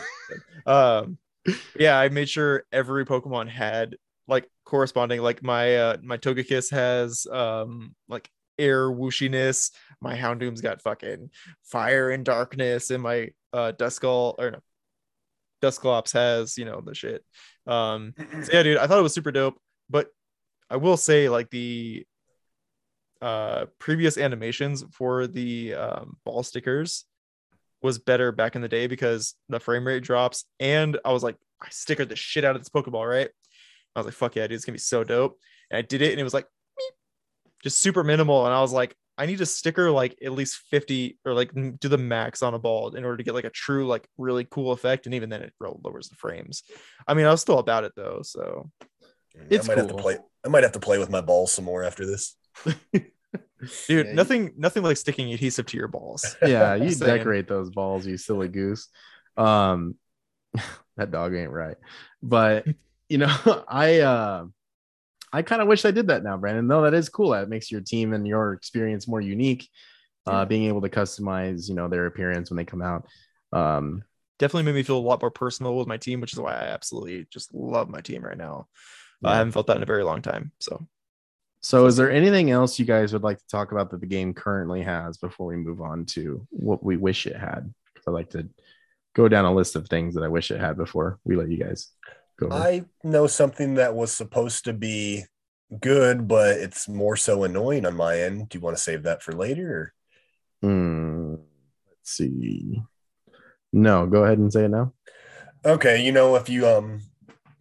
um, yeah, I made sure every Pokemon had like corresponding. Like my uh my Togekiss has um like air whooshiness. My Houndoom's got fucking fire and darkness, and my uh Duskull or no, Dusclops has you know the shit. Um, so yeah, dude, I thought it was super dope. But I will say, like the uh, previous animations for the um, ball stickers was better back in the day because the frame rate drops. And I was like, I stickered the shit out of this Pokeball, right? I was like, fuck yeah, dude, it's gonna be so dope. And I did it, and it was like just super minimal. And I was like, I need to sticker like at least 50 or like do the max on a ball in order to get like a true, like really cool effect. And even then it lowers the frames. I mean, I was still about it though. So it's I might cool. have to play. I might have to play with my balls some more after this. Dude, yeah, nothing, you... nothing like sticking adhesive to your balls. Yeah, you decorate those balls, you silly goose. Um, that dog ain't right. But you know, I uh, I kind of wish I did that now, Brandon. No, that is cool. That makes your team and your experience more unique. Uh, being able to customize, you know, their appearance when they come out. Um, definitely made me feel a lot more personal with my team, which is why I absolutely just love my team right now. Yeah. I haven't felt that in a very long time. So so, is there anything else you guys would like to talk about that the game currently has before we move on to what we wish it had? I like to go down a list of things that I wish it had before we let you guys go. Over. I know something that was supposed to be good, but it's more so annoying on my end. Do you want to save that for later? Hmm. Let's see. No, go ahead and say it now. Okay, you know if you um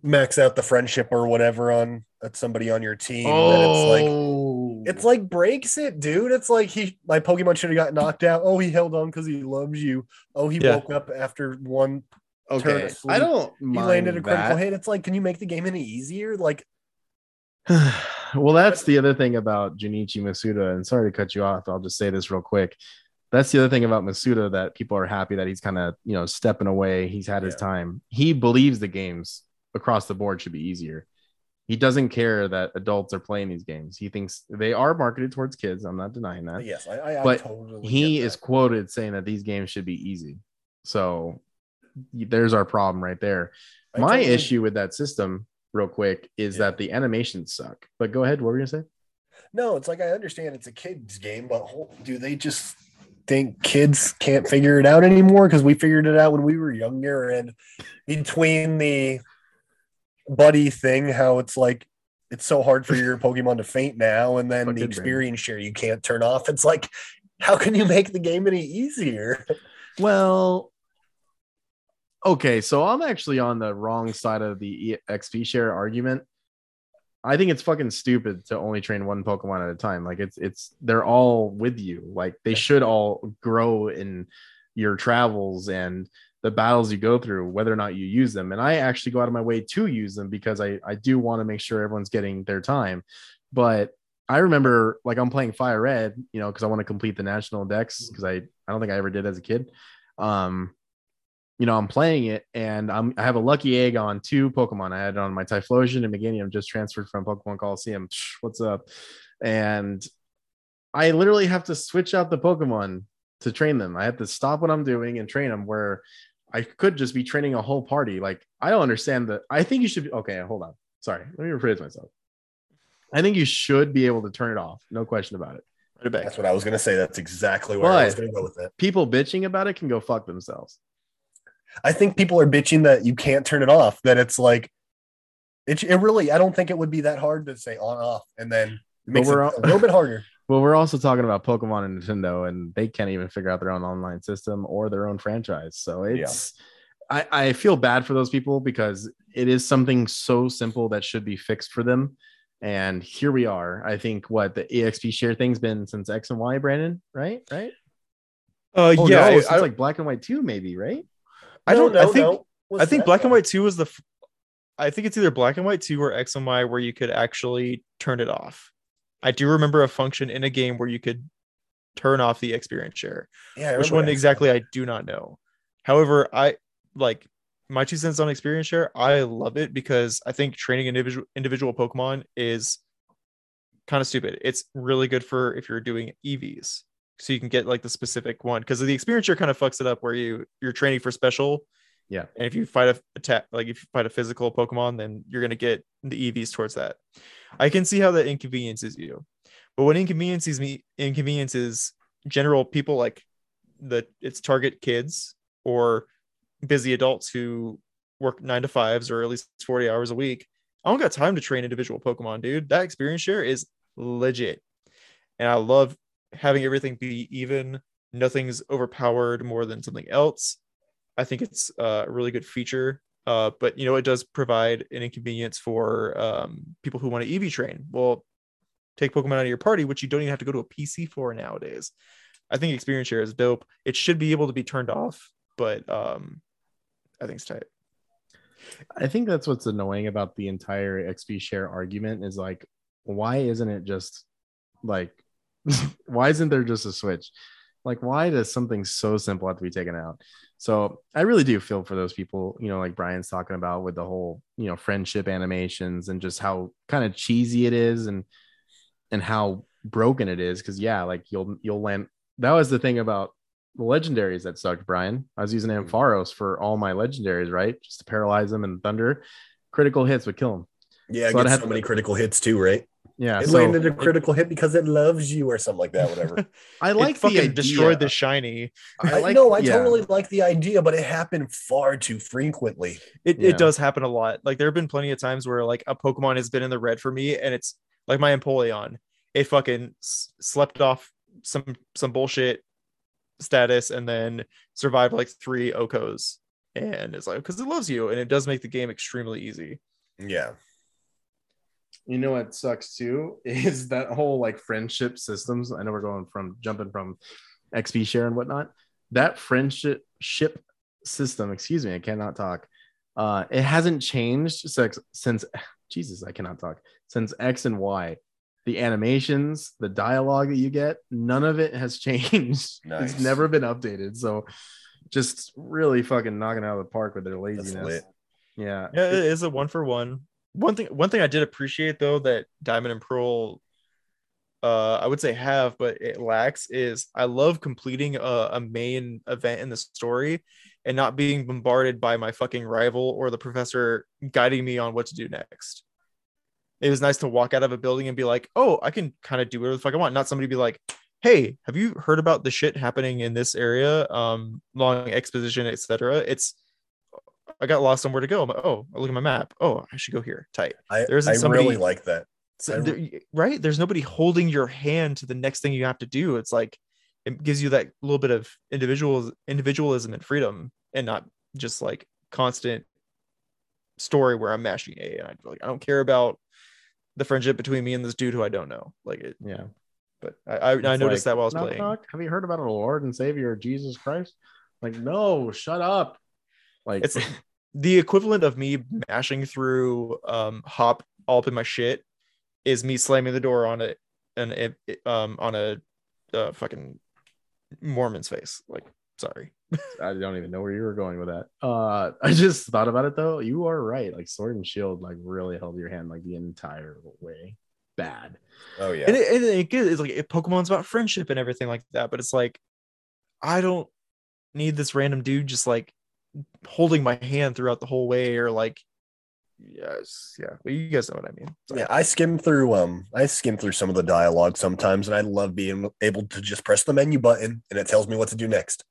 max out the friendship or whatever on somebody on your team, oh. then it's like oh. it's like breaks it, dude. It's like he my Pokemon should have got knocked out. Oh, he held on because he loves you. Oh, he yeah. woke up after one okay. I don't. He landed a critical that. hit. It's like, can you make the game any easier? Like, well, that's the other thing about Junichi Masuda. And sorry to cut you off. I'll just say this real quick. That's the other thing about Masuda that people are happy that he's kind of you know stepping away. He's had yeah. his time. He believes the games across the board should be easier. He doesn't care that adults are playing these games. He thinks they are marketed towards kids. I'm not denying that. Yes, I, I but I totally he is quoted saying that these games should be easy. So there's our problem right there. My totally- issue with that system, real quick, is Yeah. that the animations suck. But go ahead. What were you gonna say? No, it's like I understand it's a kids game, but do they just think kids can't figure it out anymore? Because we figured it out when we were younger, and between the buddy thing, how it's like it's so hard for your Pokemon to faint now, and then Fucking the experience share you can't turn off. It's like, how can you make the game any easier? Well, okay, so I'm actually on the wrong side of the XP share argument. I think it's fucking stupid to only train one Pokemon at a time. Like it's it's they're all with you. Like they should all grow in your travels and the battles you go through, whether or not you use them. And I actually go out of my way to use them because I I do want to make sure everyone's getting their time. But I remember like I'm playing Fire Red, you know, because I want to complete the national Dex because I I don't think I ever did as a kid. Um, you know, I'm playing it and I'm I have a lucky egg on two Pokemon. I had it on my Typhlosion and Meganium just transferred from Pokemon Colosseum. What's up? And I literally have to switch out the Pokemon to train them. I have to stop what I'm doing and train them where I could just be training a whole party. Like I don't understand that. I think you should be okay. Hold on. Sorry. Let me rephrase myself. I think you should be able to turn it off. No question about it. Right back. That's what I was gonna say. That's exactly where I was gonna go with it. People bitching about it can go fuck themselves. I think people are bitching that you can't turn it off. That it's like, it, it really. I don't think it would be that hard to say on off, and then it makes it we're a little bit harder. Well, we're also talking about Pokemon and Nintendo, and they can't even figure out their own online system or their own franchise. So it's, I, I feel bad for those people because it is something so simple that should be fixed for them. And here we are. I think what the EXP share thing's been since X and Y, Brandon, right? Right? Uh, Oh, yeah, no, I- since I, like black and white too, maybe, right? I don't. I think. no. I think that? black and white two was the. f- I think it's either black and white two or X and Y where you could actually turn it off. I do remember a function in a game where you could turn off the experience share. Yeah, Which one exactly I do not know. However, I like my two cents on experience share. I love it because I think training individual individual Pokemon is kind of stupid. It's really good for if you're doing EVs. So you can get like the specific one because the experience share kind of fucks it up where you you're training for special. Yeah. And if you fight a attack like if you fight a physical Pokemon, then you're gonna get the EVs towards that. I can see how that inconveniences you. But what inconveniences me inconveniences general people like the it's target kids or busy adults who work nine to fives or at least 40 hours a week. I don't got time to train individual Pokemon, dude. That experience share is legit. And I love having everything be even. Nothing's overpowered more than something else. I think it's a really good feature. Uh, but you know, it does provide an inconvenience for um, people who want to EV train. Well, take Pokemon out of your party, which you don't even have to go to a PC for nowadays. I think experience share is dope. It should be able to be turned off, but um, I think it's tight. I think that's what's annoying about the entire XP share argument is like, why isn't it just like, why isn't there just a switch? Like, why does something so simple have to be taken out? So I really do feel for those people, you know, like Brian's talking about with the whole, you know, friendship animations and just how kind of cheesy it is and and how broken it is. Cause yeah, like you'll you'll land that was the thing about the legendaries that sucked, Brian. I was using mm-hmm. Ampharos for all my legendaries, right? Just to paralyze them and thunder. Critical hits would kill them. Yeah, I So I'd get have so many critical hits too, right? Yeah. It so landed a critical hit because it loves you or something like that, whatever. I It like the fucking idea. destroyed the shiny. I, like, know, I yeah. totally like the idea, but it happened far too frequently. It, Yeah. it does happen a lot. Like there have been plenty of times where like a Pokemon has been in the red for me, and it's like my Empoleon. It fucking s- slept off some some bullshit status and then survived like three OHKOs. And it's like because it loves you, and it does make the game extremely easy. Yeah. You know what sucks too is that whole like friendship systems. I know we're going from jumping from XP share and whatnot. That friendship ship system, excuse me, I cannot talk. Uh, it hasn't changed since since Jesus, I cannot talk since X and Y. The animations, the dialogue that you get, none of it has changed. Nice. It's never been updated. So, just really fucking knocking out of the park with their laziness. Yeah, Yeah, it is a one for one. One thing one thing I did appreciate though that Diamond and Pearl uh I would say have but it lacks is I love completing a, a main event in the story and not being bombarded by my fucking rival or the professor guiding me on what to do next. It was nice to walk out of a building and be like, "Oh, I can kind of do whatever the fuck I want." Not somebody be like, "Hey, have you heard about the shit happening in this area? Um, long exposition, etc." It's I got lost somewhere to go. Like, oh, I look at my map. Oh, I should go here. Tight. I, there isn't I somebody, really like that. So there, right? There's nobody holding your hand to the next thing you have to do. It's like it gives you that little bit of individual individualism and freedom, and not just like constant story where I'm mashing A and I like I don't care about the friendship between me and this dude who I don't know. Like it, yeah. But I I, I noticed like, that while I was knock, playing. Knock. Have you heard about our Lord and Savior Jesus Christ? Like, no, shut up. Like it's the equivalent of me mashing through um hop all up in my shit is me slamming the door on it and it, um on a uh, fucking Mormon's face. Like, sorry. I don't even know where you were going with that. Uh, I just thought about it though. You are right. Like Sword and Shield, like really held your hand like the entire way. Bad. Oh yeah. And it, and it, it's like Pokemon's about friendship and everything like that, but it's like I don't need this random dude just like holding my hand throughout the whole way or like yes yeah well, you guys know what i mean. Sorry. yeah i skim through um i skim through some of the dialogue sometimes and i love being able to just press the menu button and it tells me what to do next.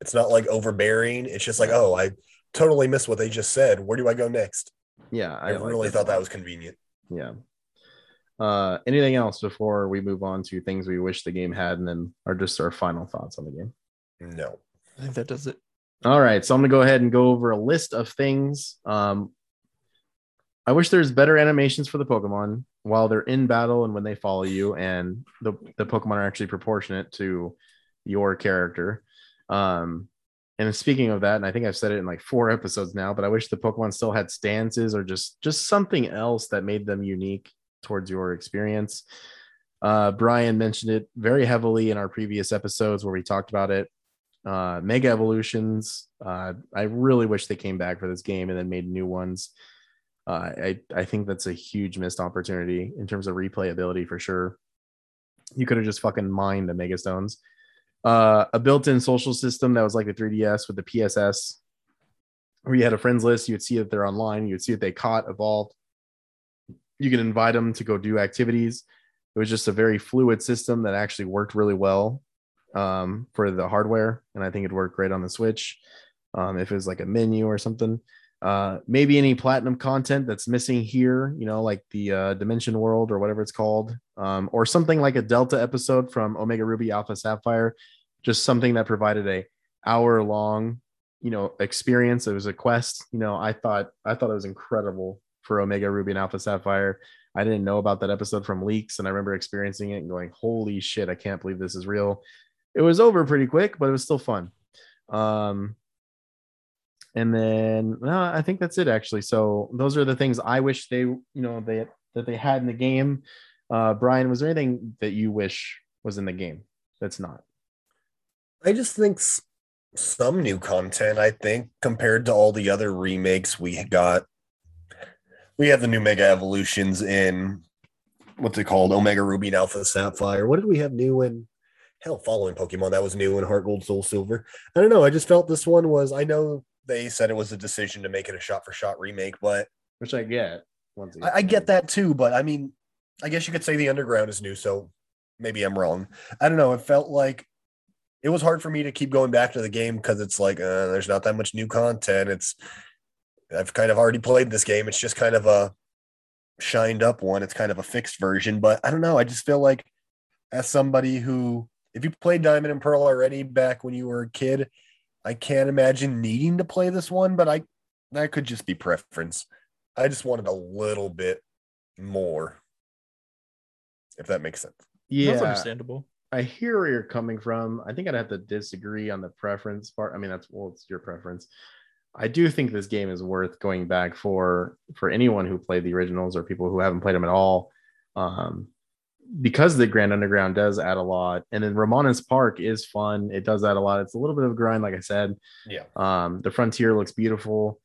It's not like overbearing. It's just like oh i totally missed what they just said. Where do i go next? Yeah i, I really like thought that was convenient. Yeah. Uh anything else before we move on to things we wish the game had and then are just our final thoughts on the game? No. I think that does it all right, so I'm gonna go ahead and go over a list of things. Um, I wish there's better animations for the Pokemon while they're in battle and when they follow you, and the the Pokemon are actually proportionate to your character. Um, and speaking of that, and I think I've said it in like four episodes now, but I wish the Pokemon still had stances or just just something else that made them unique towards your experience. Uh, Brian mentioned it very heavily in our previous episodes where we talked about it uh, Mega Evolutions. Uh, I really wish they came back for this game and then made new ones. Uh, I I think that's a huge missed opportunity in terms of replayability for sure. You could have just fucking mined the Mega Stones. Uh, a built-in social system that was like the 3DS with the PSS, where you had a friends list. You would see that they're online. You would see that they caught, evolved. You could invite them to go do activities. It was just a very fluid system that actually worked really well um, for the hardware, and I think it'd work great on the Switch. Um, if it was like a menu or something, uh, maybe any platinum content that's missing here, you know, like the uh, Dimension World or whatever it's called, um, or something like a Delta episode from Omega Ruby Alpha Sapphire, just something that provided a hour long, you know, experience. It was a quest. You know, I thought I thought it was incredible for Omega Ruby and Alpha Sapphire. I didn't know about that episode from leaks, and I remember experiencing it and going, "Holy shit! I can't believe this is real." It was over pretty quick, but it was still fun. Um, and then no, I think that's it actually. So those are the things I wish they, you know, they that they had in the game. Uh, Brian, was there anything that you wish was in the game that's not? I just think some new content. I think compared to all the other remakes we got, we have the new Mega Evolutions in what's it called, Omega Ruby and Alpha Sapphire. What did we have new in hell, following Pokemon that was new in Heart Gold, Soul Silver. I don't know. I just felt this one was. I know they said it was a decision to make it a shot for shot remake, but which I get. I, I get that too, but I mean, I guess you could say the Underground is new, so maybe I'm wrong. I don't know. It felt like it was hard for me to keep going back to the game because it's like uh, there's not that much new content. It's I've kind of already played this game. It's just kind of a shined up one. It's kind of a fixed version, but I don't know. I just feel like as somebody who if you played Diamond and Pearl already back when you were a kid, I can't imagine needing to play this one, but I that could just be preference. I just wanted a little bit more. If that makes sense. Yeah. That's understandable. I hear where you're coming from. I think I'd have to disagree on the preference part. I mean, that's well, it's your preference. I do think this game is worth going back for for anyone who played the originals or people who haven't played them at all. Um, because the Grand Underground does add a lot, and then Ramanas Park is fun. It does add a lot. It's a little bit of a grind, like I said. Yeah. Um, the frontier looks beautiful.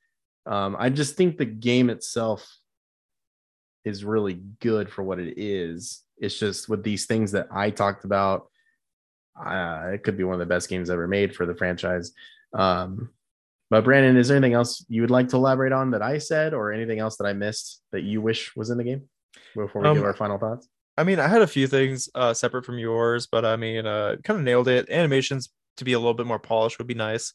Um, I just think the game itself is really good for what it is. It's just with these things that I talked about, uh, it could be one of the best games ever made for the franchise. Um, but Brandon, is there anything else you would like to elaborate on that I said, or anything else that I missed that you wish was in the game before we um, give our final thoughts? I mean, I had a few things uh, separate from yours, but I mean, uh, kind of nailed it. Animations to be a little bit more polished would be nice.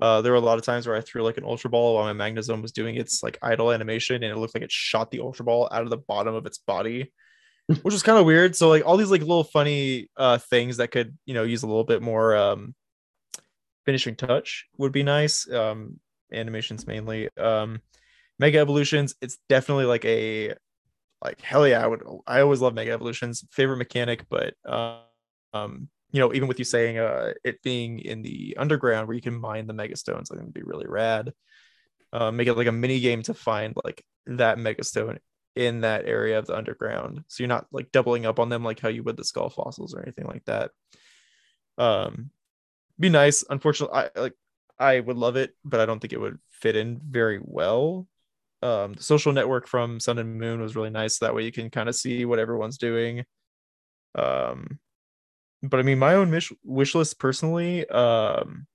Uh, there were a lot of times where I threw like an ultra ball while my Magnezone was doing its like idle animation, and it looked like it shot the ultra ball out of the bottom of its body, which was kind of weird. So like all these like little funny uh, things that could you know use a little bit more um, finishing touch would be nice. Um, animations mainly. Um, Mega Evolutions, it's definitely like a like hell yeah, I would. I always love Mega Evolutions. Favorite mechanic, but uh, um, you know, even with you saying uh, it being in the underground where you can mine the mega stones, I think would be really rad. Uh, make it like a mini game to find like that mega stone in that area of the underground, so you're not like doubling up on them like how you would the skull fossils or anything like that. Um, be nice. Unfortunately, I like I would love it, but I don't think it would fit in very well. Um, the social network from Sun and Moon was really nice. That way you can kind of see what everyone's doing. Um, but I mean, my own wish, wish list personally um,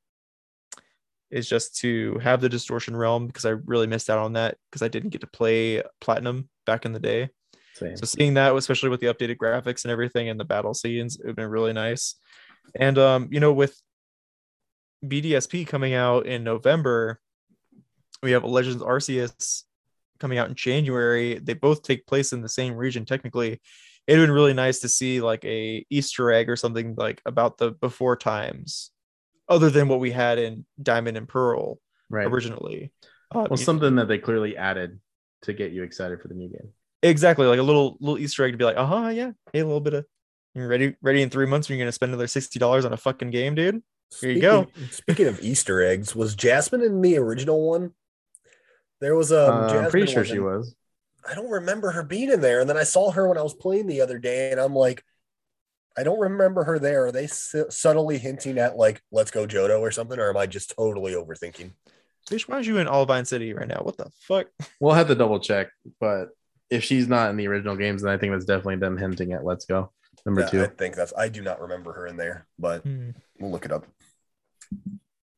is just to have the Distortion Realm because I really missed out on that because I didn't get to play Platinum back in the day. Same. So seeing that, especially with the updated graphics and everything and the battle scenes, it would been really nice. And um, you know, with BDSP coming out in November, we have Legends Arceus coming out in January. They both take place in the same region technically. It'd been really nice to see like a Easter egg or something like about the before times, other than what we had in Diamond and Pearl right. originally. Uh, well, something know. that they clearly added to get you excited for the new game. Exactly, like a little little Easter egg to be like, uh huh, yeah, hey, a little bit of you're ready ready in three months. You're gonna spend another sixty dollars on a fucking game, dude. Here speaking, you go. Speaking of Easter eggs, was Jasmine in the original one? There was a. Um, uh, I'm pretty sure she was. I don't remember her being in there, and then I saw her when I was playing the other day, and I'm like, I don't remember her there. Are they subtly hinting at like "Let's go Johto or something, or am I just totally overthinking? Fish, why are you in Olivine City right now? What the fuck? We'll have to double check, but if she's not in the original games, then I think that's definitely them hinting at "Let's go." Number yeah, two. I think that's. I do not remember her in there, but hmm. we'll look it up.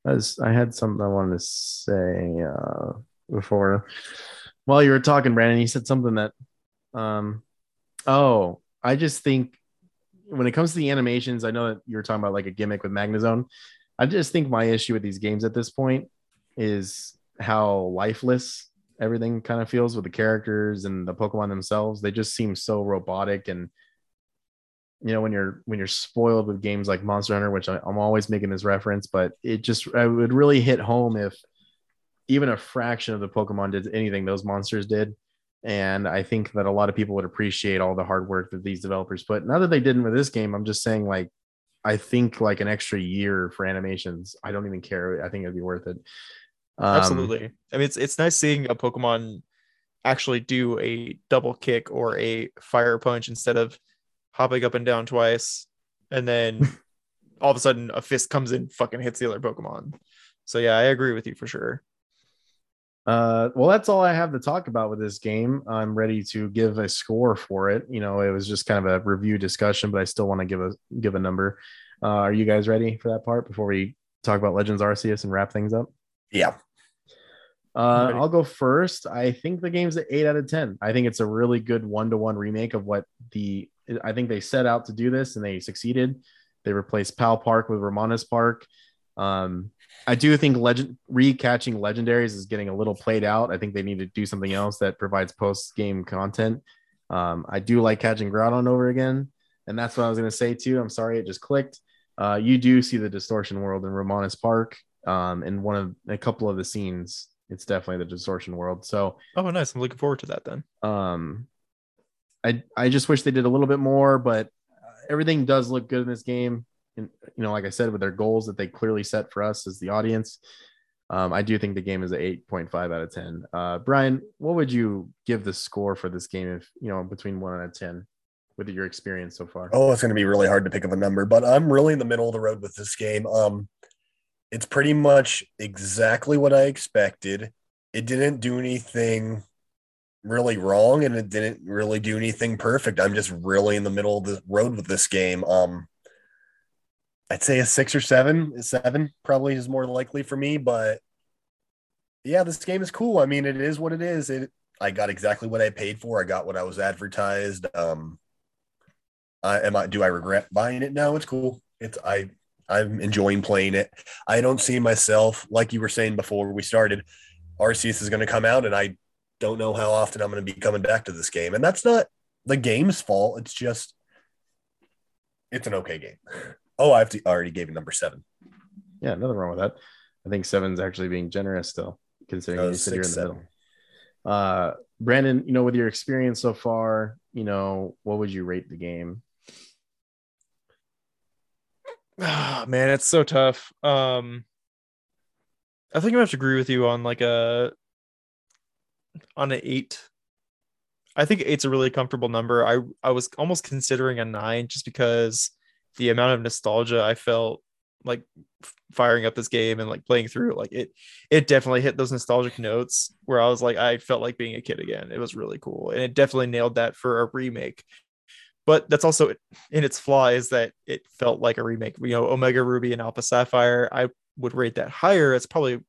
As I had something I wanted to say. Uh, before. While you were talking, Brandon, you said something that, um, oh, I just think when it comes to the animations, I know that you were talking about like a gimmick with Magnezone. I just think my issue with these games at this point is how lifeless everything kind of feels with the characters and the Pokemon themselves. They just seem so robotic and you know when you're when you're spoiled with games like Monster Hunter, which I, am always making this reference, but it just i would really hit home if even a fraction of the Pokemon did anything those monsters did. And I think that a lot of people would appreciate all the hard work that these developers put. Now that they didn't with this game, I'm just saying, like, I think like an extra year for animations. I don't even care. I think it'd be worth it. Um, Absolutely. I mean, it's it's nice seeing a Pokemon actually do a double kick or a fire punch instead of hopping up and down twice, and then all of a sudden a fist comes in, fucking hits the other Pokemon. So yeah, I agree with you for sure. Uh, well, that's all I have to talk about with this game. I'm ready to give a score for it. You know, it was just kind of a review discussion, but I still want to give a give a number. Uh, are you guys ready for that part before we talk about Legends Arceus and wrap things up? Yeah. Uh, I'll go first. I think the game's at eight out of ten. I think it's a really good one to one remake of what the I think they set out to do this and they succeeded. They replaced Pal Park with Ramanas Park. Um, I do think legend recatching legendaries is getting a little played out. I think they need to do something else that provides post game content. Um, I do like catching Groudon over again, and that's what I was going to say too. I'm sorry, it just clicked. Uh, you do see the distortion world in Ramanas Park, um, in one of a couple of the scenes. It's definitely the distortion world. So, oh, nice. I'm looking forward to that then. Um, I I just wish they did a little bit more, but everything does look good in this game you know, like I said, with their goals that they clearly set for us as the audience, um, I do think the game is an 8.5 out of 10. Uh, Brian, what would you give the score for this game if, you know, between one and of 10 with your experience so far? Oh, it's going to be really hard to pick up a number, but I'm really in the middle of the road with this game. Um, it's pretty much exactly what I expected. It didn't do anything really wrong and it didn't really do anything perfect. I'm just really in the middle of the road with this game. Um, I'd say a six or seven. Seven probably is more likely for me, but yeah, this game is cool. I mean, it is what it is. It I got exactly what I paid for. I got what I was advertised. Um, I am I do I regret buying it? No, it's cool. It's I I'm enjoying playing it. I don't see myself like you were saying before we started. Arceus is going to come out, and I don't know how often I'm going to be coming back to this game. And that's not the game's fault. It's just it's an okay game. Oh, I have to, already gave you number seven. Yeah, nothing wrong with that. I think seven's actually being generous still, considering you sit here in the seven. middle. Uh, Brandon, you know, with your experience so far, you know, what would you rate the game? Oh, man, it's so tough. Um, I think I have to agree with you on like a on an eight. I think eight's a really comfortable number. I I was almost considering a nine just because the amount of nostalgia I felt like firing up this game and like playing through like it it definitely hit those nostalgic notes where I was like I felt like being a kid again. It was really cool. And it definitely nailed that for a remake. But that's also in its flaw is that it felt like a remake. You know, Omega Ruby and Alpha Sapphire, I would rate that higher. It's probably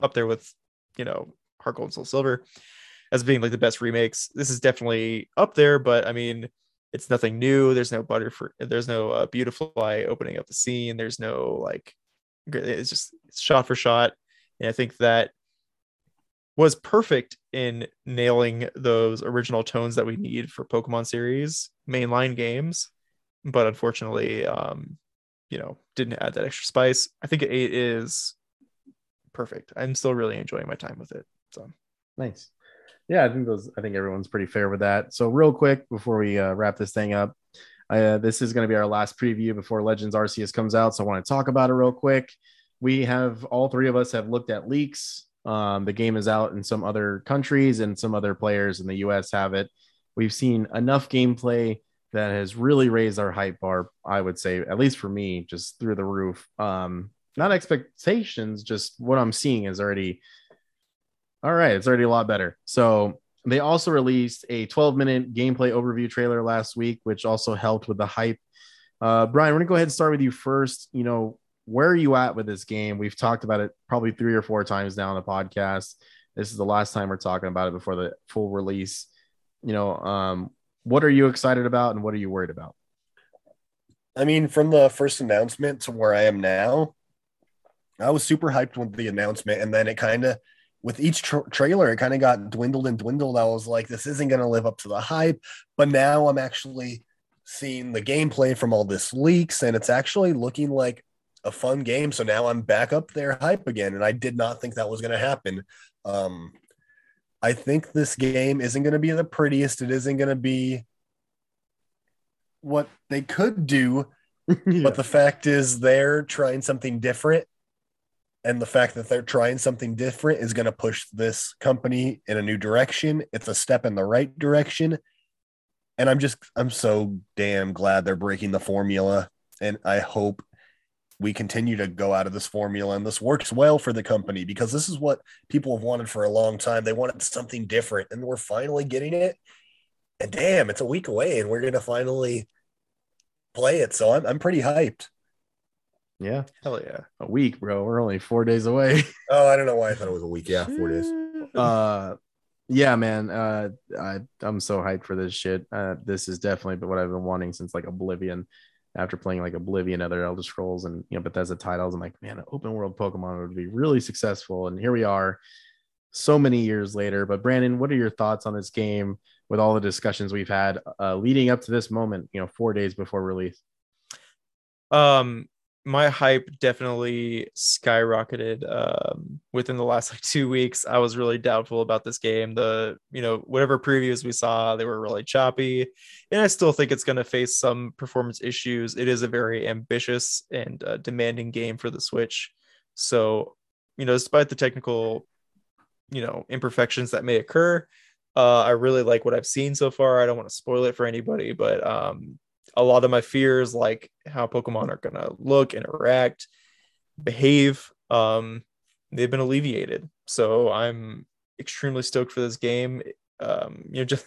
up there with, you know, Heart Gold and Soul Silver as being like the best remakes. This is definitely up there, but I mean, it's nothing new. There's no butter there's no uh, beautiful eye opening up the scene. There's no like it's just shot for shot. And I think that was perfect in nailing those original tones that we need for Pokemon series mainline games. But unfortunately, um, you know, didn't add that extra spice. I think eight is perfect. I'm still really enjoying my time with it. So nice. Yeah, I think those. I think everyone's pretty fair with that. So real quick before we uh, wrap this thing up, uh, this is going to be our last preview before Legends Arceus comes out. So I want to talk about it real quick. We have all three of us have looked at leaks. Um, the game is out in some other countries, and some other players in the U.S. have it. We've seen enough gameplay that has really raised our hype bar. I would say, at least for me, just through the roof. Um, not expectations, just what I'm seeing is already all right, it's already a lot better. So they also released a 12 minute gameplay overview trailer last week, which also helped with the hype. Uh, Brian, we're gonna go ahead and start with you first. You know, where are you at with this game? We've talked about it probably three or four times now on the podcast. This is the last time we're talking about it before the full release. You know, um, what are you excited about and what are you worried about? I mean, from the first announcement to where I am now, I was super hyped with the announcement, and then it kind of with each tra- trailer, it kind of got dwindled and dwindled. I was like, this isn't going to live up to the hype. But now I'm actually seeing the gameplay from all this leaks, and it's actually looking like a fun game. So now I'm back up there hype again. And I did not think that was going to happen. Um, I think this game isn't going to be the prettiest. It isn't going to be what they could do. yeah. But the fact is, they're trying something different and the fact that they're trying something different is going to push this company in a new direction. It's a step in the right direction. And I'm just, I'm so damn glad they're breaking the formula. And I hope we continue to go out of this formula and this works well for the company because this is what people have wanted for a long time. They wanted something different and we're finally getting it. And damn, it's a week away and we're going to finally play it. So I'm, I'm pretty hyped. Yeah. Hell yeah. A week, bro. We're only four days away. oh, I don't know why I thought it was a week. Yeah, four days. uh yeah, man. Uh I, I'm so hyped for this shit. Uh this is definitely what I've been wanting since like Oblivion. After playing like Oblivion, other Elder Scrolls, and you know Bethesda titles, I'm like, man, an open world Pokemon would be really successful. And here we are, so many years later. But Brandon, what are your thoughts on this game with all the discussions we've had uh, leading up to this moment? You know, four days before release. Um, my hype definitely skyrocketed um, within the last like two weeks. I was really doubtful about this game. The you know whatever previews we saw, they were really choppy, and I still think it's going to face some performance issues. It is a very ambitious and uh, demanding game for the Switch, so you know despite the technical you know imperfections that may occur, uh, I really like what I've seen so far. I don't want to spoil it for anybody, but um, a lot of my fears, like how Pokemon are going to look, interact, behave, um, they've been alleviated. So I'm extremely stoked for this game. um, you know, just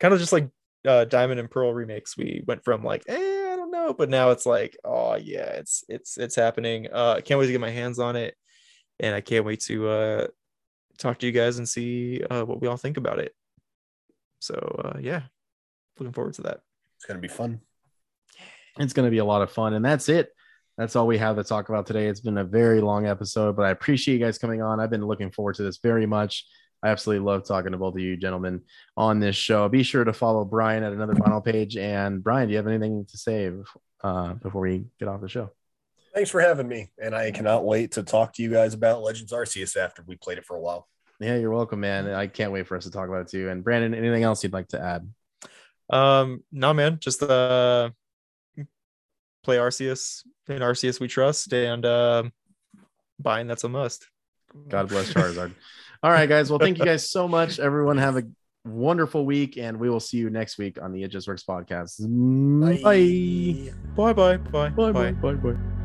kind of just like uh, Diamond and Pearl remakes. We went from like, eh, I don't know, but now it's like, oh yeah, it's it's it's happening. Uh, I can't wait to get my hands on it, and I can't wait to uh, talk to you guys and see uh, what we all think about it. So uh, yeah, looking forward to that. It's gonna be fun. It's gonna be a lot of fun, and that's it. That's all we have to talk about today. It's been a very long episode, but I appreciate you guys coming on. I've been looking forward to this very much. I absolutely love talking to both of you gentlemen on this show. Be sure to follow Brian at another final page. And Brian, do you have anything to say uh, before we get off the show? Thanks for having me. And I cannot wait to talk to you guys about Legends Arceus after we played it for a while. Yeah, you're welcome, man. I can't wait for us to talk about it too. And Brandon, anything else you'd like to add? Um, no, nah, man, just uh, play Arceus. In Arceus, we trust, and uh, buying that's a must. God bless Charizard. All right, guys. Well, thank you guys so much. Everyone, have a wonderful week, and we will see you next week on the It Just Works podcast. Bye. Bye. Bye. Bye. Bye. Bye. Bye. bye. bye.